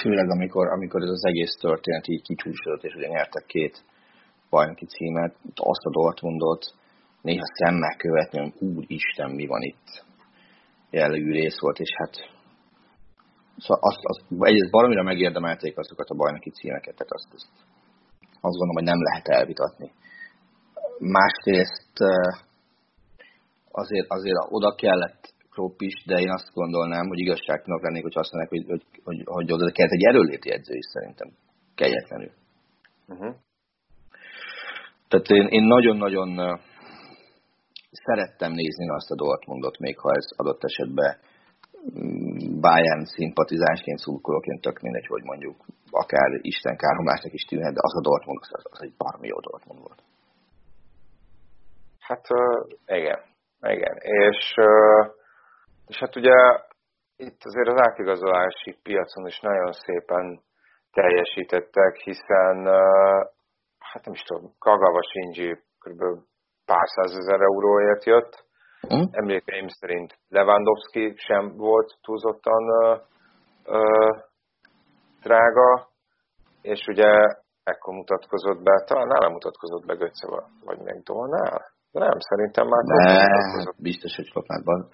főleg amikor, amikor ez az egész történet így kicsúsodott, és ugye nyertek két bajnoki címet, azt a Dortmundot néha szemmel követni, hogy úristen, mi van itt jellegű rész volt, és hát szóval azt, azt, egyrészt valamire megérdemelték azokat a bajnoki címeket, tehát azt, azt, azt gondolom, hogy nem lehet elvitatni. Másrészt azért, azért oda kellett Klopp is, de én azt gondolnám, hogy igazságtalanok lennék, hogy azt mondják, hogy, hogy, hogy, hogy oda kellett egy erőléti edző is szerintem, kegyetlenül. Uh-huh. Tehát én, én nagyon-nagyon szerettem nézni azt a Dortmundot, még ha ez adott esetben mm, Bayern szimpatizánsként, szurkolóként tök mindegy, hogy mondjuk akár Isten káromlásnak is tűnhet, de az a Dortmund, az, az egy baromi jó Dortmund volt.
Hát igen, igen. És, és hát ugye itt azért az átigazolási piacon is nagyon szépen teljesítettek, hiszen hát nem is tudom, Kagawa Shinji kb pár százezer euróért jött. Mm. Emlékeim szerint Lewandowski sem volt túlzottan uh, uh, drága, és ugye ekkor mutatkozott be, talán nálam mutatkozott be Götze, vagy meg Dolnál? Nem, szerintem már
ne, biztos, hogy Klopnádban.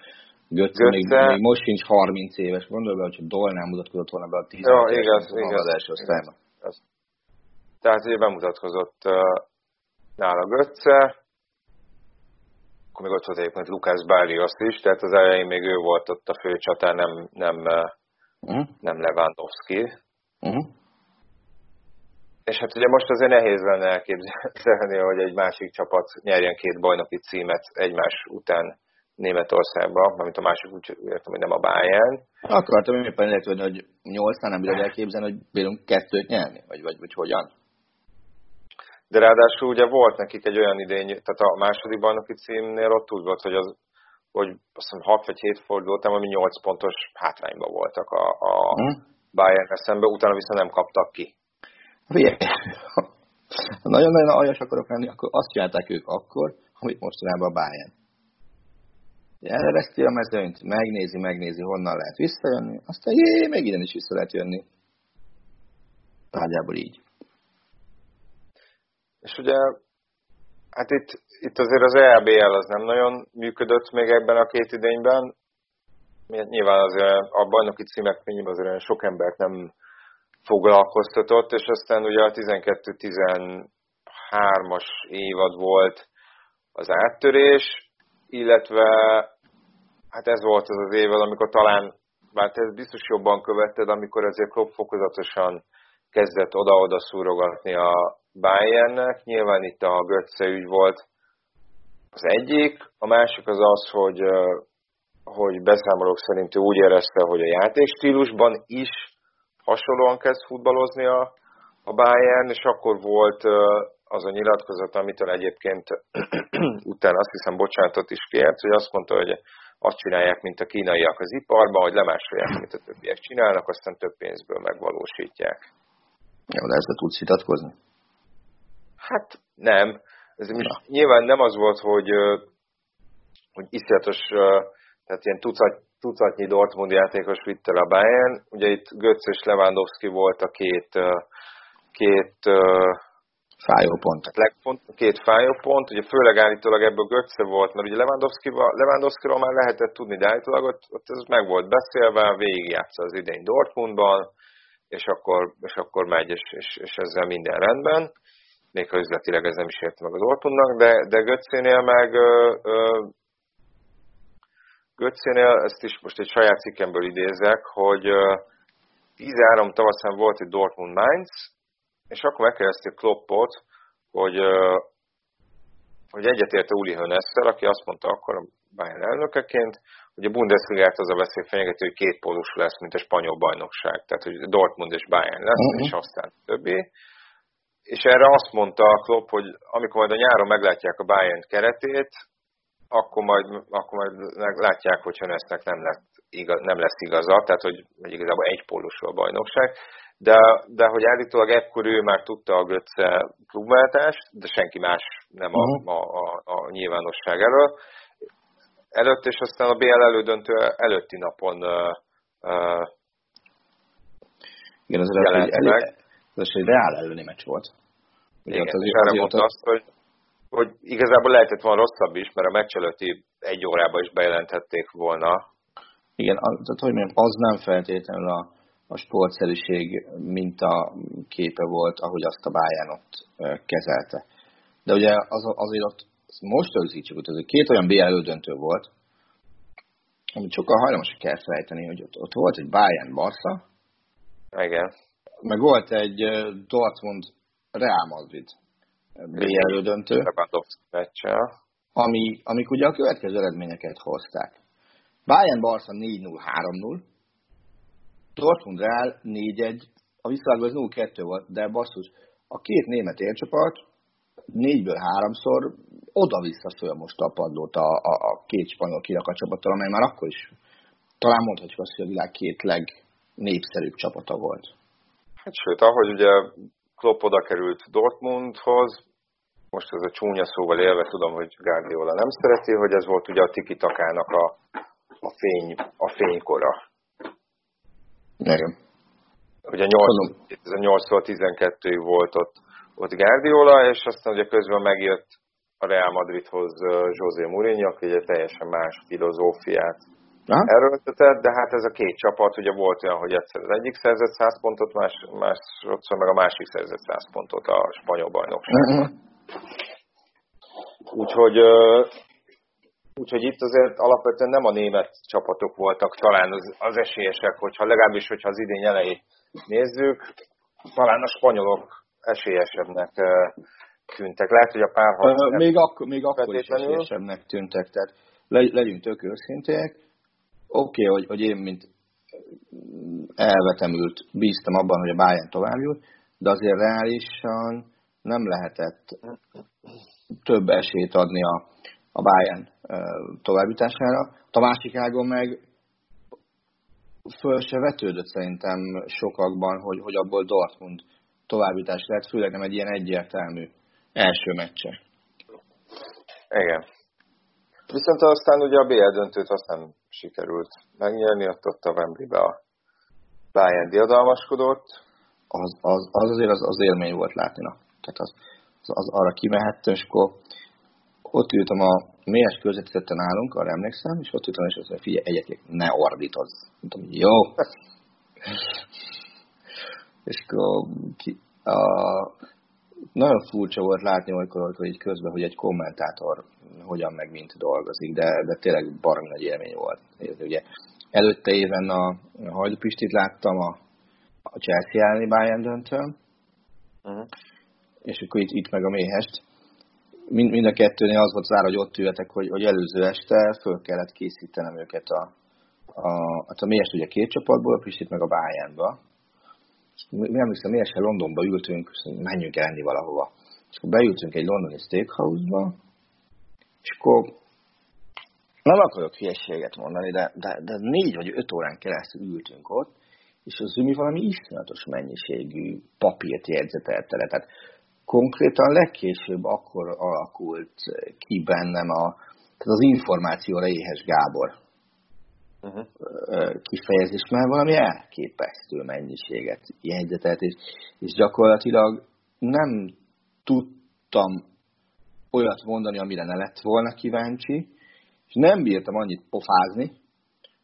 Götze, Götze még, még, most sincs 30 éves, gondolj be, hogyha Dolnál mutatkozott volna be a 10
ja, igaz, igaz, az első osztályban. Tehát ugye bemutatkozott uh, nála Götze, akkor még ott egyébként Lukács azt is, tehát az elején még ő volt ott a főcsatár, nem, nem, uh-huh. nem Lewandowski. Uh-huh. És hát ugye most azért nehéz lenne elképzelni, hogy egy másik csapat nyerjen két bajnoki címet egymás után Németországban, amit a másik úgy értem, hogy nem a Bayern.
Akartam éppen lehet, hogy nyolcnál nem bírod elképzelni, hogy bírunk kettőt nyerni, vagy, vagy, vagy hogyan?
De ráadásul ugye volt nekik egy olyan idény, tehát a második bajnoki címnél ott úgy volt, hogy az hogy azt hiszem 6 vagy 7 forduló ami 8 pontos hátrányban voltak a, a hmm. bayern szemben, utána viszont nem kaptak ki.
Nagyon-nagyon aljas akarok lenni, akkor azt csinálták ők akkor, amit mostanában a Bayern. Elveszti a mezőnyt, megnézi, megnézi, honnan lehet visszajönni, aztán jé, még innen is vissza lehet jönni. Nagyjából így.
És ugye, hát itt, itt azért az EBL az nem nagyon működött még ebben a két idényben. Nyilván azért a bajnoki címek nyilván azért sok embert nem foglalkoztatott, és aztán ugye a 12-13-as évad volt az áttörés, illetve hát ez volt az az évad, amikor talán, bár ez biztos jobban követted, amikor azért Klopp fokozatosan kezdett oda-oda szúrogatni a Bayernnek. Nyilván itt a Götze ügy volt az egyik, a másik az az, hogy, hogy beszámolók szerint ő úgy érezte, hogy a játékstílusban is hasonlóan kezd futballozni a, a Bayern, és akkor volt az a nyilatkozat, amitől egyébként utána azt hiszem bocsánatot is kért, hogy azt mondta, hogy azt csinálják, mint a kínaiak az iparban, hogy lemásolják, mint a többiek csinálnak, aztán több pénzből megvalósítják.
Jó, de ezzel tudsz vitatkozni?
Hát nem. Ez most nyilván nem az volt, hogy, hogy iszonyatos, tehát ilyen tucat, tucatnyi Dortmund játékos vitt el a Bayern. Ugye itt Götz és Lewandowski volt a két, két
Fájópont.
Legfont, két fájópont, ugye főleg állítólag ebből Götze volt, mert ugye Lewandowski, Lewandowski-ról már lehetett tudni, de állítólag ott, ott ez meg volt beszélve, végigjátsza az idény Dortmundban, és akkor, és akkor megy, és, és, és ezzel minden rendben, még ha üzletileg ez nem is érte meg az Dortmundnak, de, de Götzénél meg ö, ö, Götzénél, ezt is most egy saját cikkemből idézek, hogy 13 tavaszán volt egy Dortmund Mainz, és akkor megkérdezték Kloppot, hogy, hogy egyetérte Uli Hönesszel, aki azt mondta akkor a Bayern elnökeként, hogy a Bundesligát az a veszély fenyegető, hogy két pólus lesz, mint a spanyol bajnokság. Tehát, hogy Dortmund és Bayern lesz, uh-huh. és aztán többé. És erre azt mondta a Klopp, hogy amikor majd a nyáron meglátják a Bayern keretét, akkor majd, akkor majd látják, hogy Hönesznek nem, lett igaz, nem lesz igaza, tehát hogy, igazából egy pólusról a bajnokság de, de hogy állítólag ekkor ő már tudta a Götze klubváltást, de senki más nem a, uh-huh. a, a, a nyilvánosság elől. Előtt, és aztán a BL elődöntő előtti napon uh,
igen, az jelent egy, meg. Ez egy reál elleni meccs volt.
Igen, az és erre mondta azt, hogy, hogy igazából lehetett volna rosszabb is, mert a meccs előtti egy órában is bejelenthették volna.
Igen, az, tehát, hogy mondjam, az nem feltétlenül a, a sportszerűség minta képe volt, ahogy azt a Bayern ott kezelte. De ugye az, azért ott most rögzítsük, hogy két olyan BL elődöntő volt, amit sokkal hajlamosak kell fejteni, hogy ott, ott volt egy Bayern Barca,
Igen.
meg volt egy Dortmund Real Madrid BL elődöntő, ami, amik ugye a következő eredményeket hozták. Bayern Barca 4-0, 3-0, Dortmund Real 4-1, a visszavágó az 0-2 volt, de basszus, a két német élcsapat négyből háromszor oda-vissza szólja most a padlót a, a, a két spanyol kirakat csapattal, amely már akkor is talán mondhatjuk azt, hogy a világ két legnépszerűbb csapata volt.
Hát sőt, ahogy ugye Klopp oda került Dortmundhoz, most ez a csúnya szóval élve tudom, hogy Guardiola nem szereti, hogy ez volt ugye a tiki-takának a, a, fény, a fénykora.
Igen.
Ugye 8-tól 12-ig volt ott, ott Guardiola, és aztán ugye közben megjött a Real Madridhoz José Mourinho, aki ugye teljesen más filozófiát Aha. erőltetett, de hát ez a két csapat ugye volt olyan, hogy egyszer az egyik szerzett 100 pontot, más, másodszor meg a másik szerzett 100 pontot a spanyol bajnokságban. Uh-huh. Úgyhogy Úgyhogy itt azért alapvetően nem a német csapatok voltak talán az, az esélyesek, hogyha legalábbis, hogyha az idény elejét nézzük, talán a spanyolok esélyesebbnek tűntek. Lehet, hogy a párharc...
Uh, még, ak- még akkor is esélyesebbnek tűntek, tehát le- legyünk tök őszinték. Oké, okay, hogy, hogy én, mint elvetemült, bíztam abban, hogy a Bayern tovább jut, de azért reálisan nem lehetett több esélyt adni a, a Bayern továbbítására. A másik ágon meg föl se vetődött szerintem sokakban, hogy, hogy abból Dortmund továbbítás lehet, főleg nem egy ilyen egyértelmű első meccse.
Igen. Viszont aztán ugye a BL döntőt azt nem sikerült megnyerni, ott, ott a Wembley-be a Bayern diadalmaskodott.
Az, az, az azért az, az élmény volt látni. Na. Tehát az, az, az, arra kimehettem, és akkor ott ültem a mélyes közvetítetten állunk, arra emlékszem, és ott ültem, és azt mondja, figyelj, egyetlen ne ordítozz. Mondtam, jó. és akkor ki, a, nagyon furcsa volt látni olykor, hogy így közben, hogy egy kommentátor hogyan meg mint dolgozik, de, de tényleg baromi nagy élmény volt. Ugye előtte éven a, a Hajdu Pistit láttam a, a Chelsea elleni Bayern döntőn, uh-huh. és akkor itt, itt meg a méhest. Mind, mind a kettőnél az volt zár, hogy ott ültek, hogy, hogy előző este föl kellett készítenem őket a, a, hát a méhest ugye két csapatból, a Pistit meg a Bayernba mi emlékszem, mi este Londonba ültünk, menjünk enni valahova. És akkor beültünk egy londoni steakhouse-ba, és akkor nem akarok hülyeséget mondani, de, de, de négy vagy öt órán keresztül ültünk ott, és az Zümi valami iszonyatos mennyiségű papírt jegyzetelt tele. Tehát konkrétan legkésőbb akkor alakult ki bennem a, tehát az információra éhes Gábor uh-huh. kifejezés, mert valami elképesztő mennyiséget jegyzetelt, és, és gyakorlatilag nem tudtam olyat mondani, amire ne lett volna kíváncsi, és nem bírtam annyit pofázni,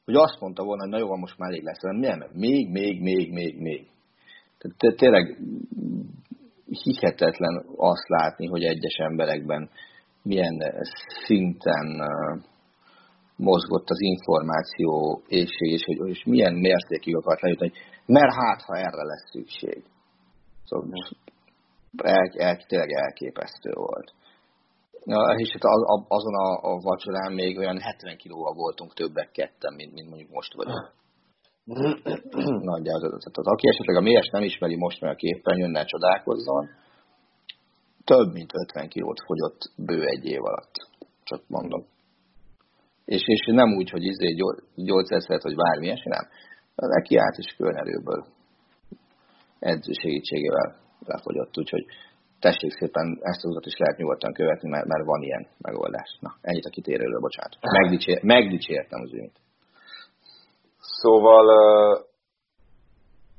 hogy azt mondta volna, hogy na jó, most már elég lesz, hanem nem, még, még, még, még, még. Tehát tényleg hihetetlen azt látni, hogy egyes emberekben milyen szinten mozgott az információ éjség, és hogy és milyen mértékig akart lejutni, hogy mert hát, ha erre lesz szükség. Szóval el, el, tényleg elképesztő volt. Na, és hát az, azon a, a vacsorán még olyan 70 kilóval voltunk többek ketten, mint, mint mondjuk most vagyunk. Nagyjából. Tehát az, aki esetleg a mélyes nem ismeri most, mert a képen jönne csodálkozzon, több mint 50 kilót fogyott bő egy év alatt. Csak mondom. És, és nem úgy, hogy izé gyógyszerszert, vagy bármi ilyesmi, nem. Neki állt is körnerőből edző segítségével lefogyott, úgyhogy tessék szépen, ezt az utat is lehet nyugodtan követni, mert, mert van ilyen megoldás. Na, ennyit a kitérőről, bocsánat. Megdicsér, megdicsértem az ünit.
Szóval,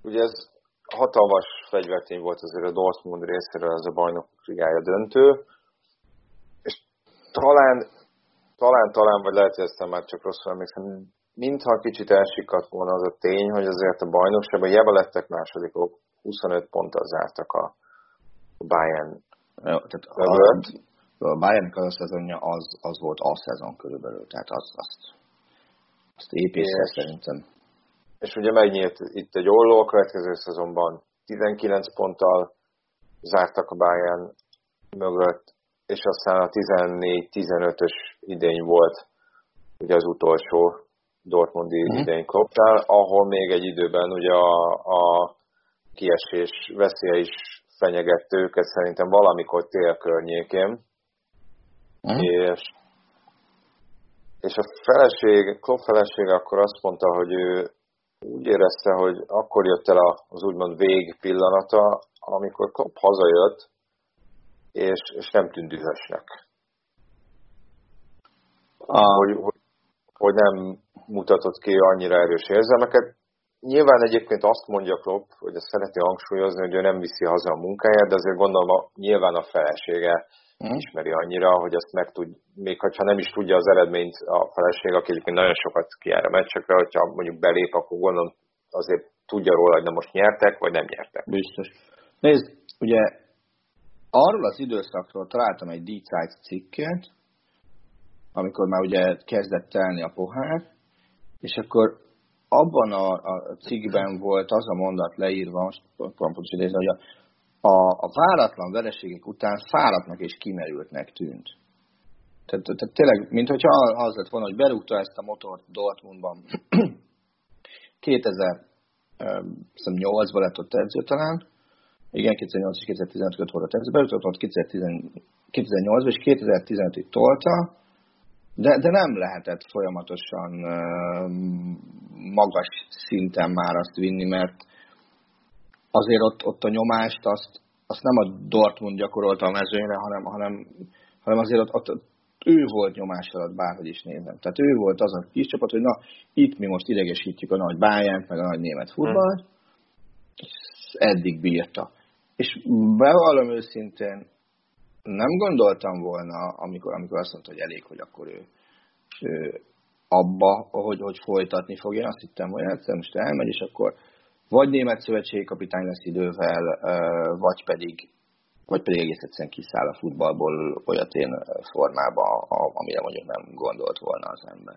ugye ez hatalmas fegyvertény volt azért a Dortmund részéről, ez a bajnok ligája döntő, és talán talán, talán, vagy lehet, hogy ezt már csak rosszul emlékszem, mintha kicsit elsikadt volna az a tény, hogy azért a bajnokságban jebe lettek másodikok, 25 ponttal zártak a Bayern
Jó, tehát mögött. A, a Bayern az szezonja az, az volt a szezon körülbelül, tehát az, azt, azt épészre szerintem.
És ugye megnyílt itt egy olló, a következő szezonban 19 ponttal zártak a Bayern mögött, és aztán a 14-15-ös idény volt ugye az utolsó Dortmundi mm. idény Kloppnál, ahol még egy időben ugye a, a kiesés veszélye is fenyegette őket szerintem valamikor tél környékén. Mm. És, és a feleség, Klopp feleség akkor azt mondta, hogy ő úgy érezte, hogy akkor jött el az úgymond vég pillanata, amikor Klopp hazajött, és, és nem tűnt dühösnek. A... Hogy, hogy, hogy nem mutatott ki annyira erős érzelmeket. Nyilván egyébként azt mondja Klopp, hogy ezt szereti hangsúlyozni, hogy ő nem viszi haza a munkáját, de azért gondolom a, nyilván a felesége hmm. ismeri annyira, hogy azt meg tud, még ha nem is tudja az eredményt a feleség, aki egyébként nagyon sokat kiáll a meccsekre, hogyha mondjuk belép, akkor gondolom azért tudja róla, hogy na most nyertek, vagy nem nyertek.
Biztos. Nézd, ugye arról az időszakról találtam egy D-Site cikket, amikor már ugye kezdett telni a pohár, és akkor abban a, a cikkben volt az a mondat leírva, most pontos idézni, hogy a, a, a váratlan vereségek után fáradtnak és kimerültnek tűnt. Tehát, tehát tényleg, mint hogyha az lett volna, hogy berúgta ezt a motort Dortmundban. 2008-ban lett ott edző talán, igen, 2008 és 2015 között volt a edző, bejutott ott 2018-ban és 2015-ig tolta, de, de nem lehetett folyamatosan magas szinten már azt vinni, mert azért ott, ott a nyomást azt, azt nem a Dortmund gyakorolta a mezőnyre, hanem, hanem, hanem azért ott, ott ő volt nyomás alatt, bárhogy is nézem. Tehát ő volt az a kis csapat, hogy na, itt mi most idegesítjük a nagy Bayern, meg a nagy német futballt, hmm. eddig bírta. És bevallom őszintén, nem gondoltam volna, amikor, amikor azt mondta, hogy elég, hogy akkor ő, ő abba, hogy, hogy folytatni fogja. Azt hittem, hogy egyszer most elmegy, és akkor vagy német szövetségi kapitány lesz idővel, vagy pedig vagy pedig egész egyszerűen kiszáll a futballból olyatén formába, amire mondjuk nem gondolt volna az ember.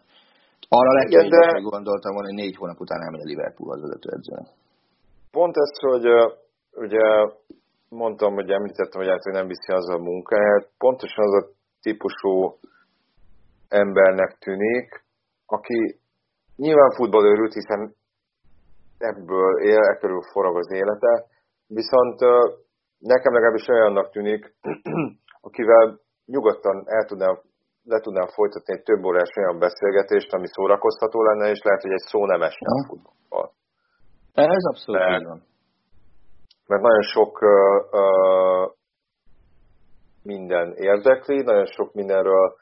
Arra legkevésbé de... gondoltam volna, hogy négy hónap után elmegy a Liverpoolhoz vezetőedzőnek.
Pont ezt, hogy ugye mondtam, hogy említettem, hogy, hogy nem viszi az a munkáját, pontosan az a típusú embernek tűnik, aki nyilván futballőrült, hiszen ebből él, e körül forog az élete, viszont nekem legalábbis olyannak tűnik, akivel nyugodtan el tudnám, le tudnám folytatni egy több órás olyan beszélgetést, ami szórakoztató lenne, és lehet, hogy egy szó nem esne a futballból.
Ez abszolút mert, van.
Mert nagyon sok uh, minden érdekli, nagyon sok mindenről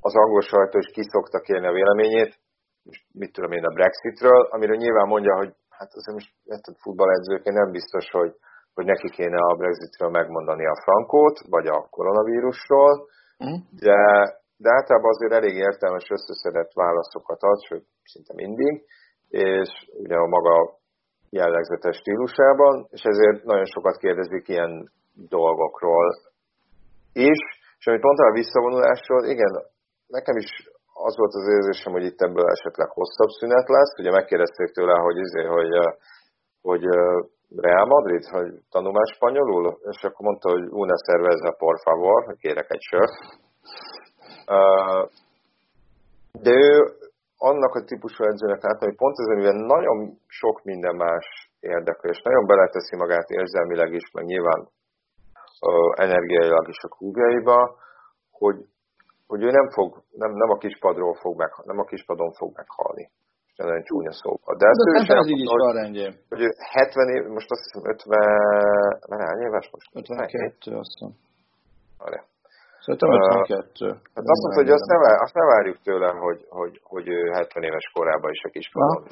az angol sajtó is kiszokta kérni a véleményét, és mit tudom én a Brexitről, amiről nyilván mondja, hogy hát azért most futballedzőként nem biztos, hogy hogy neki kéne a Brexitről megmondani a frankót, vagy a koronavírusról, mm. de, de általában azért elég értelmes összeszedett válaszokat ad, sőt, szinte mindig, és ugye a maga jellegzetes stílusában, és ezért nagyon sokat kérdezik ilyen dolgokról is, és amit mondtál a visszavonulásról, igen, nekem is az volt az érzésem, hogy itt ebből esetleg hosszabb szünet lesz. Ugye megkérdezték tőle, hogy, izé, hogy, hogy Real Madrid, hogy tanul spanyolul, és akkor mondta, hogy una cerveza por favor, kérek egy sört. De ő annak a típusú edzőnek láttam, hogy pont ezen, mivel nagyon sok minden más érdekel, és nagyon beleteszi magát érzelmileg is, meg nyilván energiailag is a klubjaiba, hogy, hogy ő nem fog, nem, nem a kispadról fog meg, nem a kispadon fog meghalni nagyon csúnya szóval.
De ezt ő sem így is van rendjén.
Hogy 70 év, most azt hiszem 50, mert hány éves most?
52, azt hiszem.
Várja.
Szerintem 52. Uh,
hát azt mondta, hogy azt ne, vár, azt ne várjuk tőlem, hogy, hogy, hogy ő 70 éves korában is a kispadon.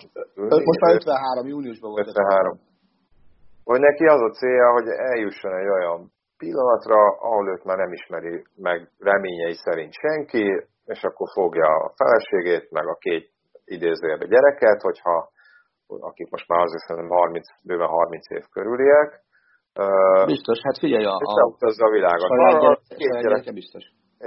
Most már 53, júniusban volt.
53. Hogy neki az a célja, hogy eljusson egy olyan pillanatra, ahol őt már nem ismeri meg reményei szerint senki, és akkor fogja a feleségét, meg a két idézőjelbe gyereket, hogyha akik most már azért szerintem 30, bőven 30 év körüliek.
Biztos, hát figyelj a...
És beutazza a világot.
A két gyerek, biztos.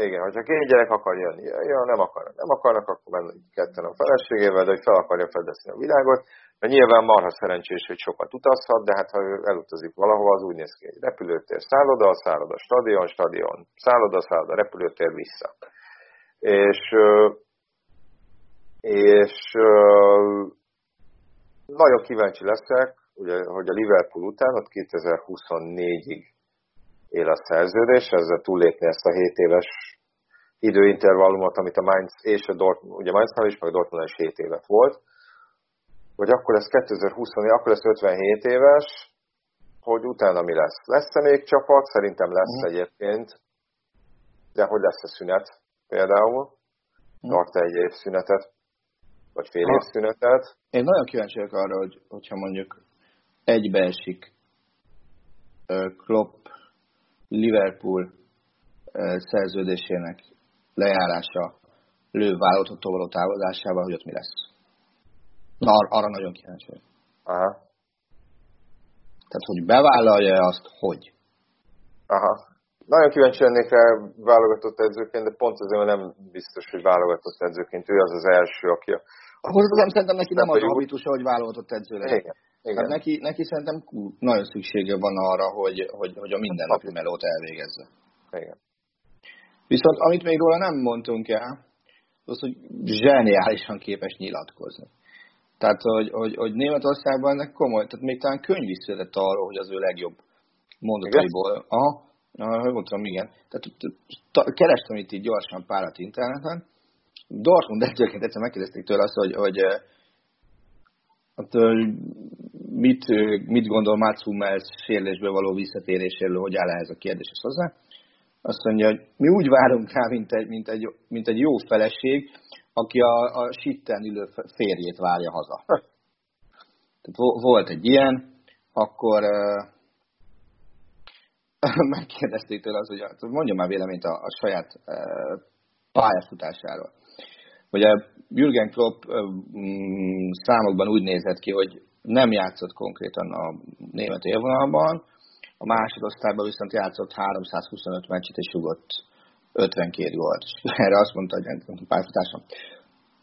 Igen, hogyha két gyerek akar jönni, ja, nem akarnak, nem akarnak, akkor menni ketten a feleségével, de hogy fel akarja fedezni a világot, mert nyilván marha szerencsés, hogy sokat utazhat, de hát ha ő elutazik valahova, az úgy néz ki, hogy repülőtér, szálloda, szálloda, stadion, stadion, szálloda, szálloda, repülőtér vissza. És és nagyon kíváncsi leszek, ugye, hogy a Liverpool után, ott 2024-ig él a szerződés, ezzel túllépni ezt a 7 éves időintervallumot, amit a Mainz és a Dortmund, ugye Mainznál is, meg a Dortmund is 7 évet volt, hogy akkor lesz 2020 akkor lesz 57 éves, hogy utána mi lesz. Lesz-e még csapat? Szerintem lesz mm. egyébként, de hogy lesz a szünet például? Tart egy év szünetet vagy fél év szünetet.
Én nagyon kíváncsi vagyok arra, hogy, hogyha mondjuk egybeesik Klopp Liverpool szerződésének lejárása lő vállalatotól való távozásával, hogy ott mi lesz. Na, ar- arra nagyon kíváncsi vagyok.
Aha.
Tehát, hogy bevállalja azt, hogy?
Aha. Nagyon kíváncsi lennék rá válogatott edzőként, de pont azért nem biztos, hogy válogatott edzőként. Ő az az első, aki a...
Akkor nem szerintem neki nem az a habitusa, hogy válogatott edző legyen. Igen. Igen. Hát neki, neki szerintem nagyon szüksége van arra, hogy, hogy, hogy a mindennapi melót elvégezze.
Igen.
Viszont amit még róla nem mondtunk el, az, hogy zseniálisan képes nyilatkozni. Tehát, hogy, hogy, hogy Németországban ennek komoly, tehát még talán könyv is született arról, hogy az ő legjobb mondataiból. Aha, hogy mondtam, igen. Tehát kerestem itt így gyorsan párat interneten. Dortmund edzőként egyszer megkérdezték tőle azt, hogy, hogy hát, mit, mit gondol Mats Hummels sérülésből való visszatéréséről, hogy áll ehhez a kérdéshez hozzá. azt mondja, hogy mi úgy várunk rá, mint egy, mint egy, mint egy jó feleség, aki a, a sitten ülő férjét várja haza. Tehát volt egy ilyen, akkor megkérdezték tőle az, hogy mondja már véleményt a, a saját pályafutásáról. Ugye Jürgen Klopp uh, számokban úgy nézett ki, hogy nem játszott konkrétan a német élvonalban, a másodosztályban viszont játszott 325 meccset és rugott 52 gólt. Erre azt mondta, hogy a pályafutásom.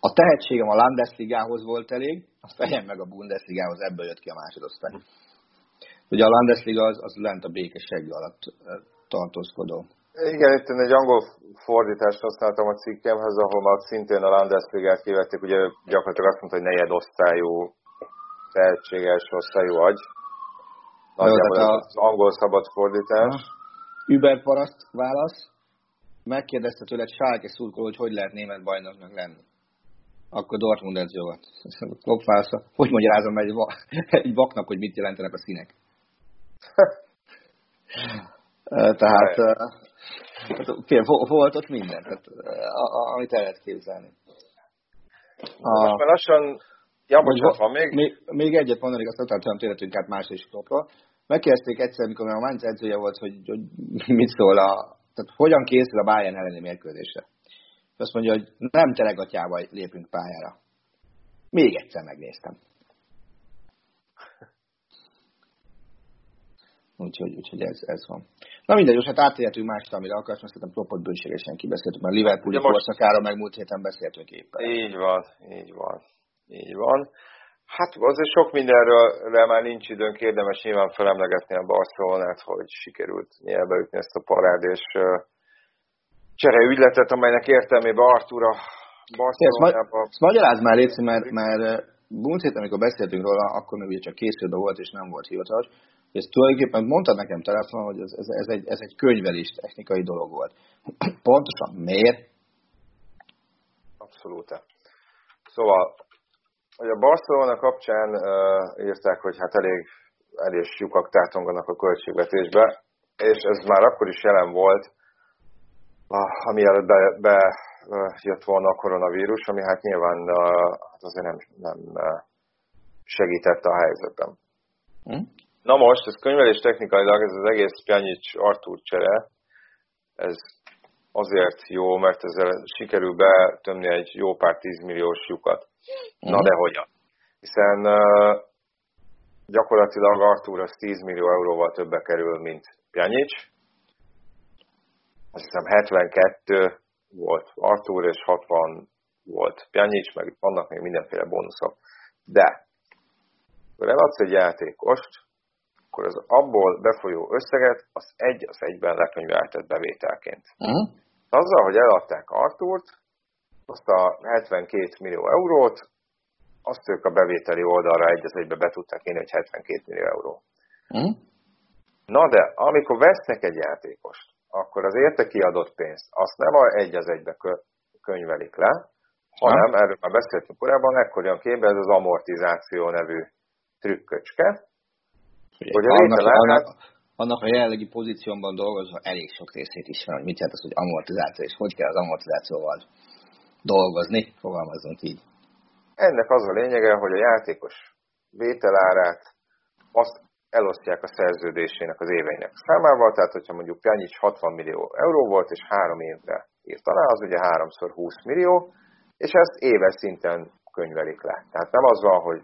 A tehetségem a Landesligához volt elég, a fejem meg a Bundesligához, ebből jött ki a másodosztály. Ugye a Landesliga az, az lent a békesség alatt tartózkodó.
Igen, itt egy angol fordítást használtam a cikkemhez, ahol már szintén a Landesligát kivették, ugye gyakorlatilag azt mondta, hogy negyedosztályú tehetséges osztályú agy. Nagyjából a... az angol szabad fordítás.
Uber paraszt válasz. Megkérdezte tőle Schalke szurkoló, hogy hogy lehet német bajnoknak lenni akkor Dortmund edző volt. Kloppfásza. Hogy magyarázom egy, egy vaknak, hogy mit jelentenek a színek? Tehát hát, volt ott minden, tehát, amit el lehet képzelni.
A, Most már lassan, ja, most van még?
még? Még egyet mondanék, azt tudom tényleg át más is klopról. Megkérdezték egyszer, mikor a Mainz edzője volt, hogy, hogy mit szól a, tehát hogyan készül a Bayern elleni mérkőzésre azt mondja, hogy nem telegatjával lépünk pályára. Még egyszer megnéztem. Úgyhogy, úgyhogy ez, ez van. Na mindegy, most hát átérhetünk más, amire akarsz, mert szerintem propott bőségesen kibeszéltük, mert Liverpooli most... korszakára meg múlt héten beszéltünk éppen.
Így van, így van, így van. Hát azért sok mindenről már nincs időnk, érdemes nyilván felemlegetni a Barcelonát, hogy sikerült nyelbeütni ezt a parádés csereügyletet, amelynek értelmében Artur a Barcelonába...
Ezt, ma, magyarázd már, Léci, mert, mert múlt héten, amikor beszéltünk róla, akkor még ugye csak készülve volt, és nem volt hivatalos, és tulajdonképpen mondtad nekem telefonon, hogy ez, ez, ez, egy, ez egy könyvelés technikai dolog volt. Pontosan miért?
Abszolút. Szóval, hogy a Barcelona kapcsán uh, írták, hogy hát elég, elég lyukak tátonganak a költségvetésbe, és ez már akkor is jelen volt, ami előtt be, be jött volna a koronavírus, ami hát nyilván hát azért nem, nem segített a helyzetem. Hm? Na most, ez könyvelés technikailag, ez az egész Pjanic Artur csere, ez azért jó, mert ezzel sikerül betömni egy jó pár tízmilliós lyukat. Na de hogyan? Hiszen uh, gyakorlatilag Artur az 10 millió euróval többe kerül, mint Pjanic, azt hiszem 72 volt Artur, és 60 volt Pjanic, meg vannak még mindenféle bónuszok. De, ha eladsz egy játékost, akkor az abból befolyó összeget az egy az egyben lekönyveltet bevételként. Uh-huh. Azzal, hogy eladták Artúrt, azt a 72 millió eurót, azt ők a bevételi oldalra egy az egybe be tudták írni, hogy 72 millió euró. Uh-huh. Na de, amikor vesznek egy játékost, akkor az érte kiadott pénzt azt nem a egy az egybe könyvelik le, hanem, ha? erről már beszéltünk korábban, ekkor jön képbe ez az amortizáció nevű trükköcske,
hogy a annak, annak, annak a jelenlegi pozícióban dolgozva elég sok részét is van, hogy mit jelent az, hogy amortizáció, és hogy kell az amortizációval dolgozni, fogalmazunk így.
Ennek az a lényege, hogy a játékos vételárát azt elosztják a szerződésének az éveinek számával, tehát hogyha mondjuk Pjanic 60 millió euró volt, és három évre írt alá, az ugye háromszor 20 millió, és ezt éves szinten könyvelik le. Tehát nem az van, hogy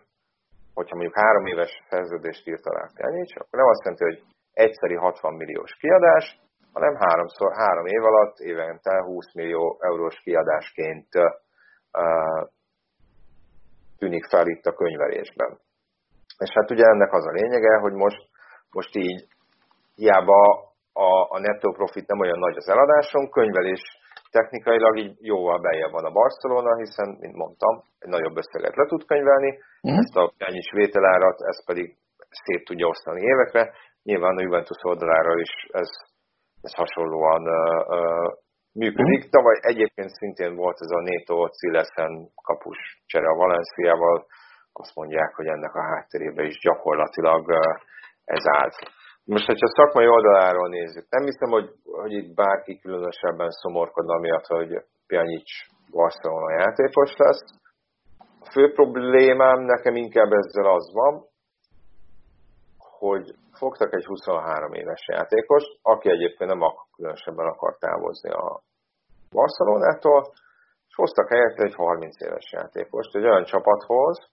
hogyha mondjuk három éves szerződést írt alá Pjanic, akkor nem azt jelenti, hogy egyszeri 60 milliós kiadás, hanem háromszor, három év alatt évente 20 millió eurós kiadásként uh, tűnik fel itt a könyvelésben. És hát ugye ennek az a lényege, hogy most, most így hiába a, a netto profit nem olyan nagy az eladáson, könyvelés technikailag így jóval beljebb van a Barcelona, hiszen, mint mondtam, egy nagyobb összeget le tud könyvelni, mm. ezt a ennyis vételárat, ez pedig szét tudja osztani évekre. Nyilván a Juventus oldalára is ez, ez hasonlóan uh, uh, működik. Mm. Tavaly egyébként szintén volt ez a Neto Cilesen kapus csere a Valenciával, azt mondják, hogy ennek a hátterében is gyakorlatilag ez állt. Most, hogyha szakmai oldaláról nézzük, nem hiszem, hogy, hogy itt bárki különösebben szomorkodna miatt, hogy Pjanic Barcelona játékos lesz. A fő problémám nekem inkább ezzel az van, hogy fogtak egy 23 éves játékost, aki egyébként nem akar, különösebben akar távozni a Barcelonától, és hoztak helyette egy 30 éves játékost, egy olyan csapathoz,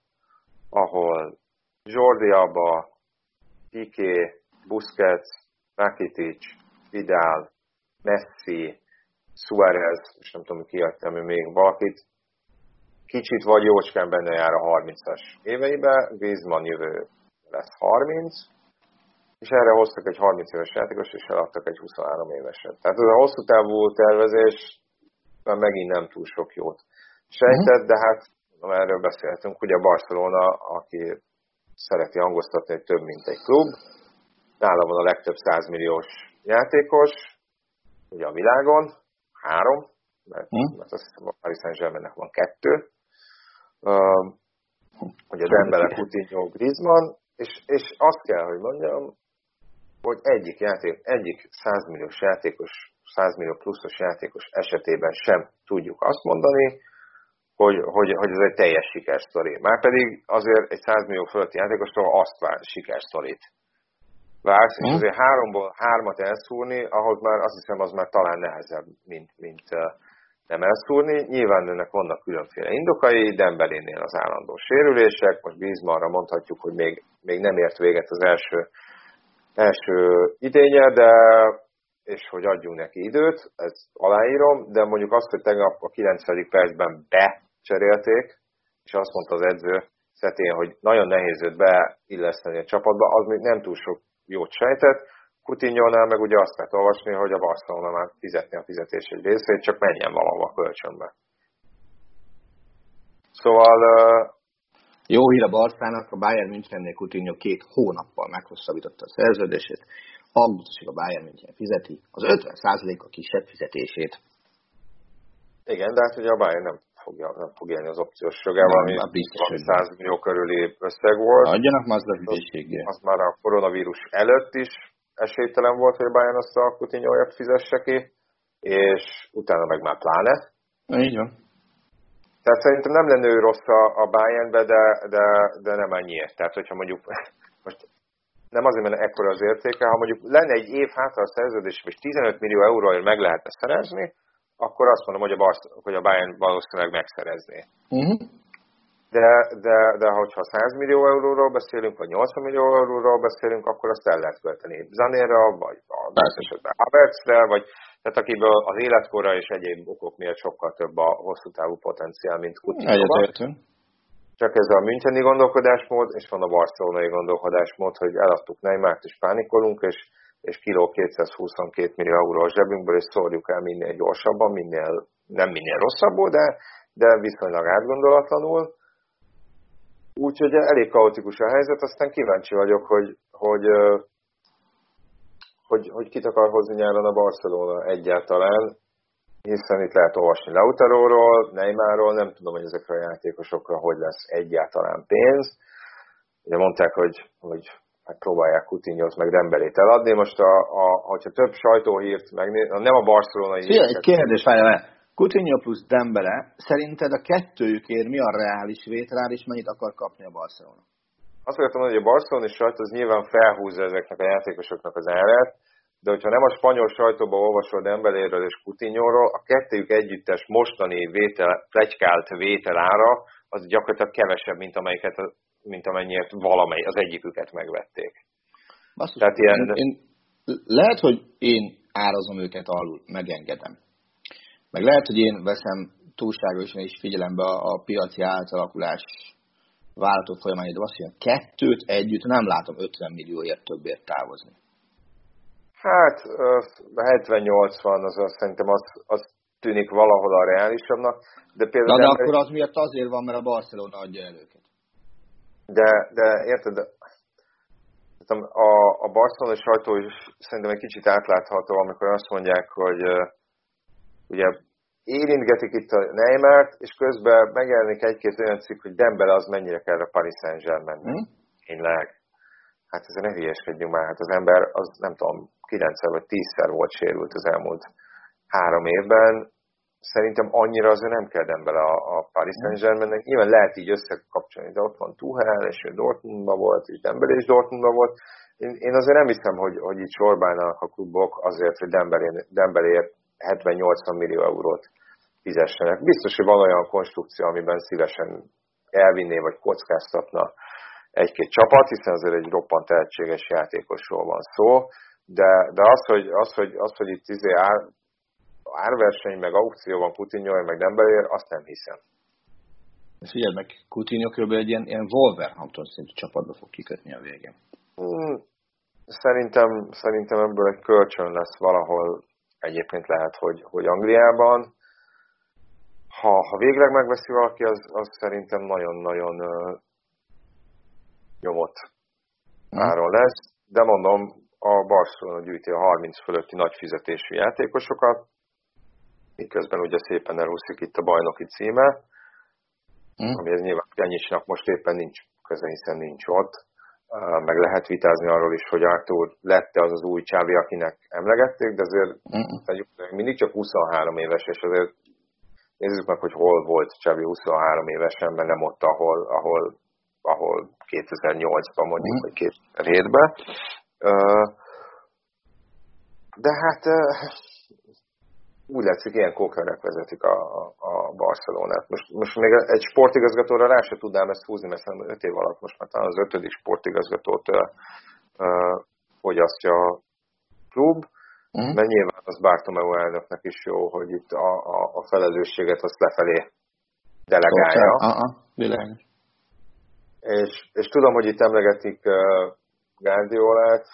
ahol Jordi Abba, Piqué, Busquets, Rakitic, Vidal, Messi, Suarez, és nem tudom, ki ami még valakit, kicsit vagy jócskán benne jár a 30-as éveibe, Griezmann jövő lesz 30, és erre hoztak egy 30 éves játékos, és eladtak egy 23 éveset. Tehát ez a hosszú távú tervezés már megint nem túl sok jót sejtett, de hát erről beszéltünk, ugye Barcelona, aki szereti hangoztatni, hogy több, mint egy klub, nála van a legtöbb 100 milliós játékos, ugye a világon, három, mert, hmm. mert hiszem a Paris Saint-Germainnek van kettő, uh, ugye Dembele, Coutinho, Griezmann, és, és azt kell, hogy mondjam, hogy egyik, játék, egyik 100 milliós játékos, 100 millió pluszos játékos esetében sem tudjuk azt mondani, hogy, hogy, hogy ez egy teljes sikersztori. Márpedig azért egy 100 millió fölötti játékostól azt vár sikersztorit vársz, és hm? azért háromból hármat elszúrni, ahhoz már azt hiszem, az már talán nehezebb, mint, mint nem elszúrni. Nyilván ennek vannak különféle indokai, Dembelénél az állandó sérülések, most Griezmannra mondhatjuk, hogy még, még nem ért véget az első, első idénye, de és hogy adjunk neki időt, ezt aláírom, de mondjuk azt, hogy tegnap a 90. percben becserélték, és azt mondta az edző szetén, hogy nagyon nehéz őt beilleszteni a csapatba, az még nem túl sok jót sejtett. Coutinho-nál meg ugye azt lehet olvasni, hogy a Barcelona már fizetni a fizetés egy részét, csak menjen valahova a kölcsönbe. Szóval...
Jó hír a Barszának, a Bayern Münchennél Coutinho két hónappal meghosszabbította a szerződését, augusztusig a Bayern München fizeti az 50%-a kisebb fizetését.
Igen, de hát ugye a Bayern nem fogja, nem fog élni az opciós jogával, ami
biztos,
100 millió körüli összeg volt.
Adjanak már az
a Az már a koronavírus előtt is esélytelen volt, hogy a Bayern azt a coutinho fizesse ki, és utána meg már pláne.
Így van.
Tehát szerintem nem lenne ő rossz a, a Bayernbe, de, de, de nem ennyiért. Tehát, hogyha mondjuk most nem azért, mert ekkora az értéke, ha mondjuk lenne egy év hátra a szerződés, és 15 millió euróért meg lehetne szerezni, akkor azt mondom, hogy a, Barsz, hogy a Bayern valószínűleg megszerezné. Uh-huh. De, de, de hogyha 100 millió euróról beszélünk, vagy 80 millió euróról beszélünk, akkor azt el lehet költeni Zanéra, vagy a esetben Havertzre, vagy tehát akiből az életkorra és egyéb okok miatt sokkal több a hosszú távú potenciál, mint
Coutinho.
Csak ez a Müncheni gondolkodásmód, és van a barcelonai gondolkodásmód, hogy eladtuk Neymart és pánikolunk, és és kiló 222 millió euró a zsebünkből, és szórjuk el minél gyorsabban, minél, nem minél rosszabbul, de, de viszonylag átgondolatlanul. Úgyhogy elég kaotikus a helyzet, aztán kíváncsi vagyok, hogy, hogy, hogy, hogy kit akar hozni nyáron a Barcelona egyáltalán, hiszen itt lehet olvasni Lautaróról, Neymarról, nem tudom, hogy ezekre a játékosokra hogy lesz egyáltalán pénz. Ugye mondták, hogy, hogy megpróbálják Coutinho-t meg Dembelét eladni. Most, a, a, hogyha több sajtóhírt megnéz, nem a barcelonai...
Szia, egy kérdés, várjál, Coutinho plusz Dembele, szerinted a kettőjükért mi a reális vételár, és mennyit akar kapni a Barcelona?
Azt akartam mondani, hogy a barcelonai sajtó az nyilván felhúzza ezeknek a játékosoknak az árát, de hogyha nem a spanyol sajtóban olvasod Dembeléről és Coutinho-ról, a kettőjük együttes mostani vétel, plegykált vételára az gyakorlatilag kevesebb, mint amelyiket mint amennyiért valamely, az egyiküket megvették.
Basszus, Tehát ilyen... én, én, lehet, hogy én árazom őket alul, megengedem. Meg lehet, hogy én veszem túlságosan is figyelembe a, a piaci átalakulás vállalatok folyamányát, de azt mondja, kettőt együtt nem látom 50 millióért többért távozni.
Hát 70-80 az azt szerintem az, az tűnik valahol a reálisabbnak. De, például
de, de akkor az miatt azért van, mert a Barcelona adja el őket.
De, de érted, a, a barcelonai sajtó is szerintem egy kicsit átlátható, amikor azt mondják, hogy uh, ugye érintgetik itt a Neymart, és közben megjelenik egy-két olyan cikk, hogy Dembele az mennyire kell a Paris Saint-Germain. Hmm? Tényleg. hát ez ne hülyeskedjünk már, hát az ember az nem tudom, 9 vagy 10-szer volt sérült az elmúlt három évben, szerintem annyira azért nem kell bele a, a Paris Saint-Germainnek. Nyilván lehet így összekapcsolni, de ott van Tuchel, és ő Dortmundban volt, és Dembele is Dortmundban volt. Én, én azért nem hiszem, hogy, hogy itt sorbálnak a klubok azért, hogy Dembelért 70-80 millió eurót fizessenek. Biztos, hogy van olyan konstrukció, amiben szívesen elvinné vagy kockáztatna egy-két csapat, hiszen azért egy roppant tehetséges játékosról van szó, de, de az, hogy, az, hogy, az, hogy itt izé ár, árverseny, meg aukció van Coutinho, meg Dembele, azt nem hiszem.
Figyeld meg, Coutinho kb. egy ilyen, ilyen Wolverhampton szintű csapatba fog kikötni a végén.
Hmm, szerintem, szerintem ebből egy kölcsön lesz valahol egyébként lehet, hogy, hogy Angliában. Ha, ha végleg megveszi valaki, az, az szerintem nagyon-nagyon nyomott hmm. áron lesz, de mondom, a Barcelona gyűjti a 30 fölötti nagy fizetésű játékosokat, miközben ugye szépen elúszik itt a bajnoki címe, mm. ami ez nyilván Pjanicsnak most éppen nincs köze, hiszen nincs ott. Meg lehet vitázni arról is, hogy Artur lette az az új csávi, akinek emlegették, de azért mm. mindig csak 23 éves, és azért nézzük meg, hogy hol volt Csávi 23 évesen, mert nem ott, ahol, ahol, ahol 2008-ban mondjuk, mm. vagy 2007-ben. De hát úgy látszik, ilyen kókerek vezetik a, a Barcelonát. Most, most még egy sportigazgatóra rá se tudnám ezt húzni, mert szerintem 5 év alatt most már talán az ötödik sportigazgatót uh, uh, fogyasztja a klub, uh-huh. mert nyilván az Bartomeu elnöknek is jó, hogy itt a, a, a felelősséget azt lefelé delegálja.
Uh-huh.
És, és tudom, hogy itt emlegetik uh, Guardiolát,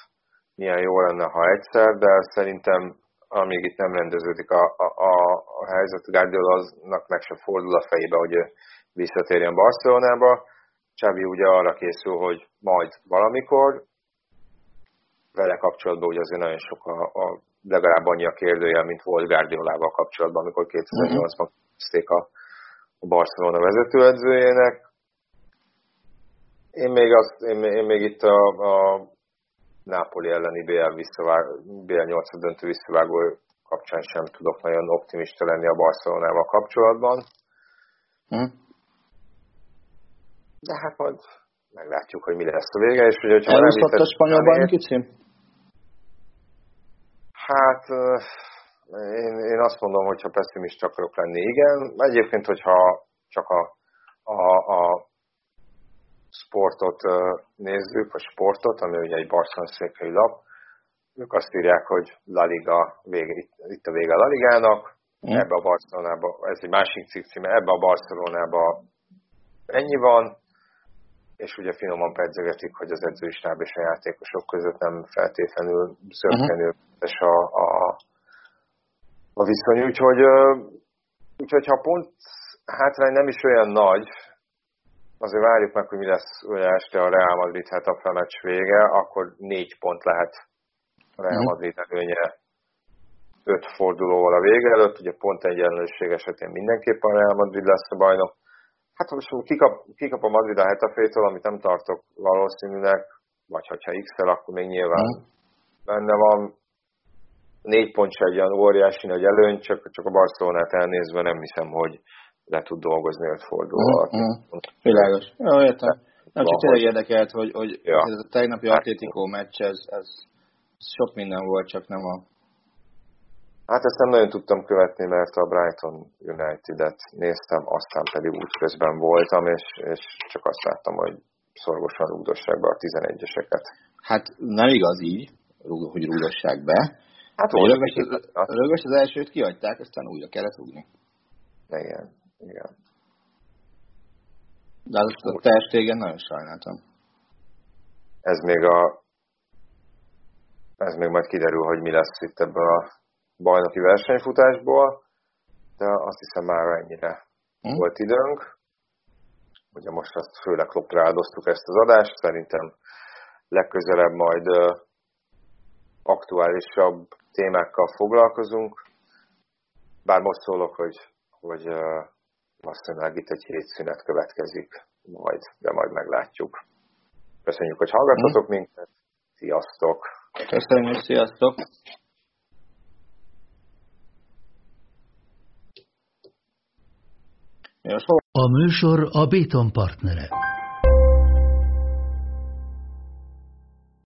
milyen jó lenne, ha egyszer, de szerintem amíg itt nem rendeződik a, a, a, a helyzet, Guardiolaznak meg se fordul a fejébe, hogy visszatérjen Barcelonába. Csavi ugye arra készül, hogy majd valamikor, vele kapcsolatban ugye azért nagyon sok a, a legalább annyi a kérdője, mint volt Guardiolával kapcsolatban, amikor 2008-ban kezdték a, a Barcelona vezetőedzőjének. Én még, azt, én, én még itt a, a Nápoli elleni BL, visszavág, BL 8 döntő visszavágó kapcsán sem tudok nagyon optimista lenni a Barcelonával kapcsolatban. Hm? De hát majd meglátjuk, hogy mi lesz a vége, és hogy hogyha
Elúsztott a spanyol bajnoki cím?
Hát én, én azt mondom, hogy ha pessimista akarok lenni, igen. Egyébként, hogyha csak a, a, a sportot nézzük, vagy sportot, ami ugye egy Barcelona székhelyi lap, ők azt írják, hogy La Liga vége, itt a vége a La Ligának, mm. ebbe a Barcelonába, ez egy másik cikk címe, ebbe a Barcelonába ennyi van, és ugye finoman pedzegetik, hogy az edzőistáb és a játékosok között nem feltétlenül zöggenő uh-huh. a, a, a viszony. Úgyhogy, úgyhogy ha pont hátrány nem is olyan nagy, azért várjuk meg, hogy mi lesz ugye este a Real Madrid a meccs vége, akkor négy pont lehet a Real mhm. Madrid előnye öt fordulóval a vége előtt, ugye pont egyenlőség esetén mindenképpen Real Madrid lesz a bajnok. Hát most kikap, kikap a Madrid a Hetafétől, amit nem tartok valószínűleg, vagy ha X-el, akkor még nyilván mm. benne van. Négy pont se egy olyan óriási nagy előny, csak, csak a Barcelonát elnézve nem hiszem, hogy, le tud dolgozni öt fordulóval. Mm, mm.
Világos. Jó, értem. Nem csak tényleg érdekelt, hogy, hogy ja. ez a tegnapi Atlético meccs, ez, ez sok minden volt, csak nem a...
Hát ezt nem nagyon tudtam követni, mert a Brighton United-et néztem, aztán pedig útközben voltam, és, és csak azt láttam, hogy szorgosan rúgdossák be a 11-eseket.
Hát nem igaz így, hogy rúgdossák be. Hát rögös, rögös az elsőt kiadták, aztán újra kellett rúgni.
Igen igen.
De az a testégen nagyon sajnáltam.
Ez még a ez még majd kiderül, hogy mi lesz itt ebből a bajnoki versenyfutásból, de azt hiszem már ennyire hm? volt időnk. Ugye most azt főleg klopra áldoztuk ezt az adást, szerintem legközelebb majd aktuálisabb témákkal foglalkozunk. Bár most szólok, hogy, hogy valószínűleg itt egy hét szünet következik majd, de majd meglátjuk. Köszönjük, hogy hallgattatok minket. Sziasztok!
Köszönjük, sziasztok!
A műsor a Béton partnere.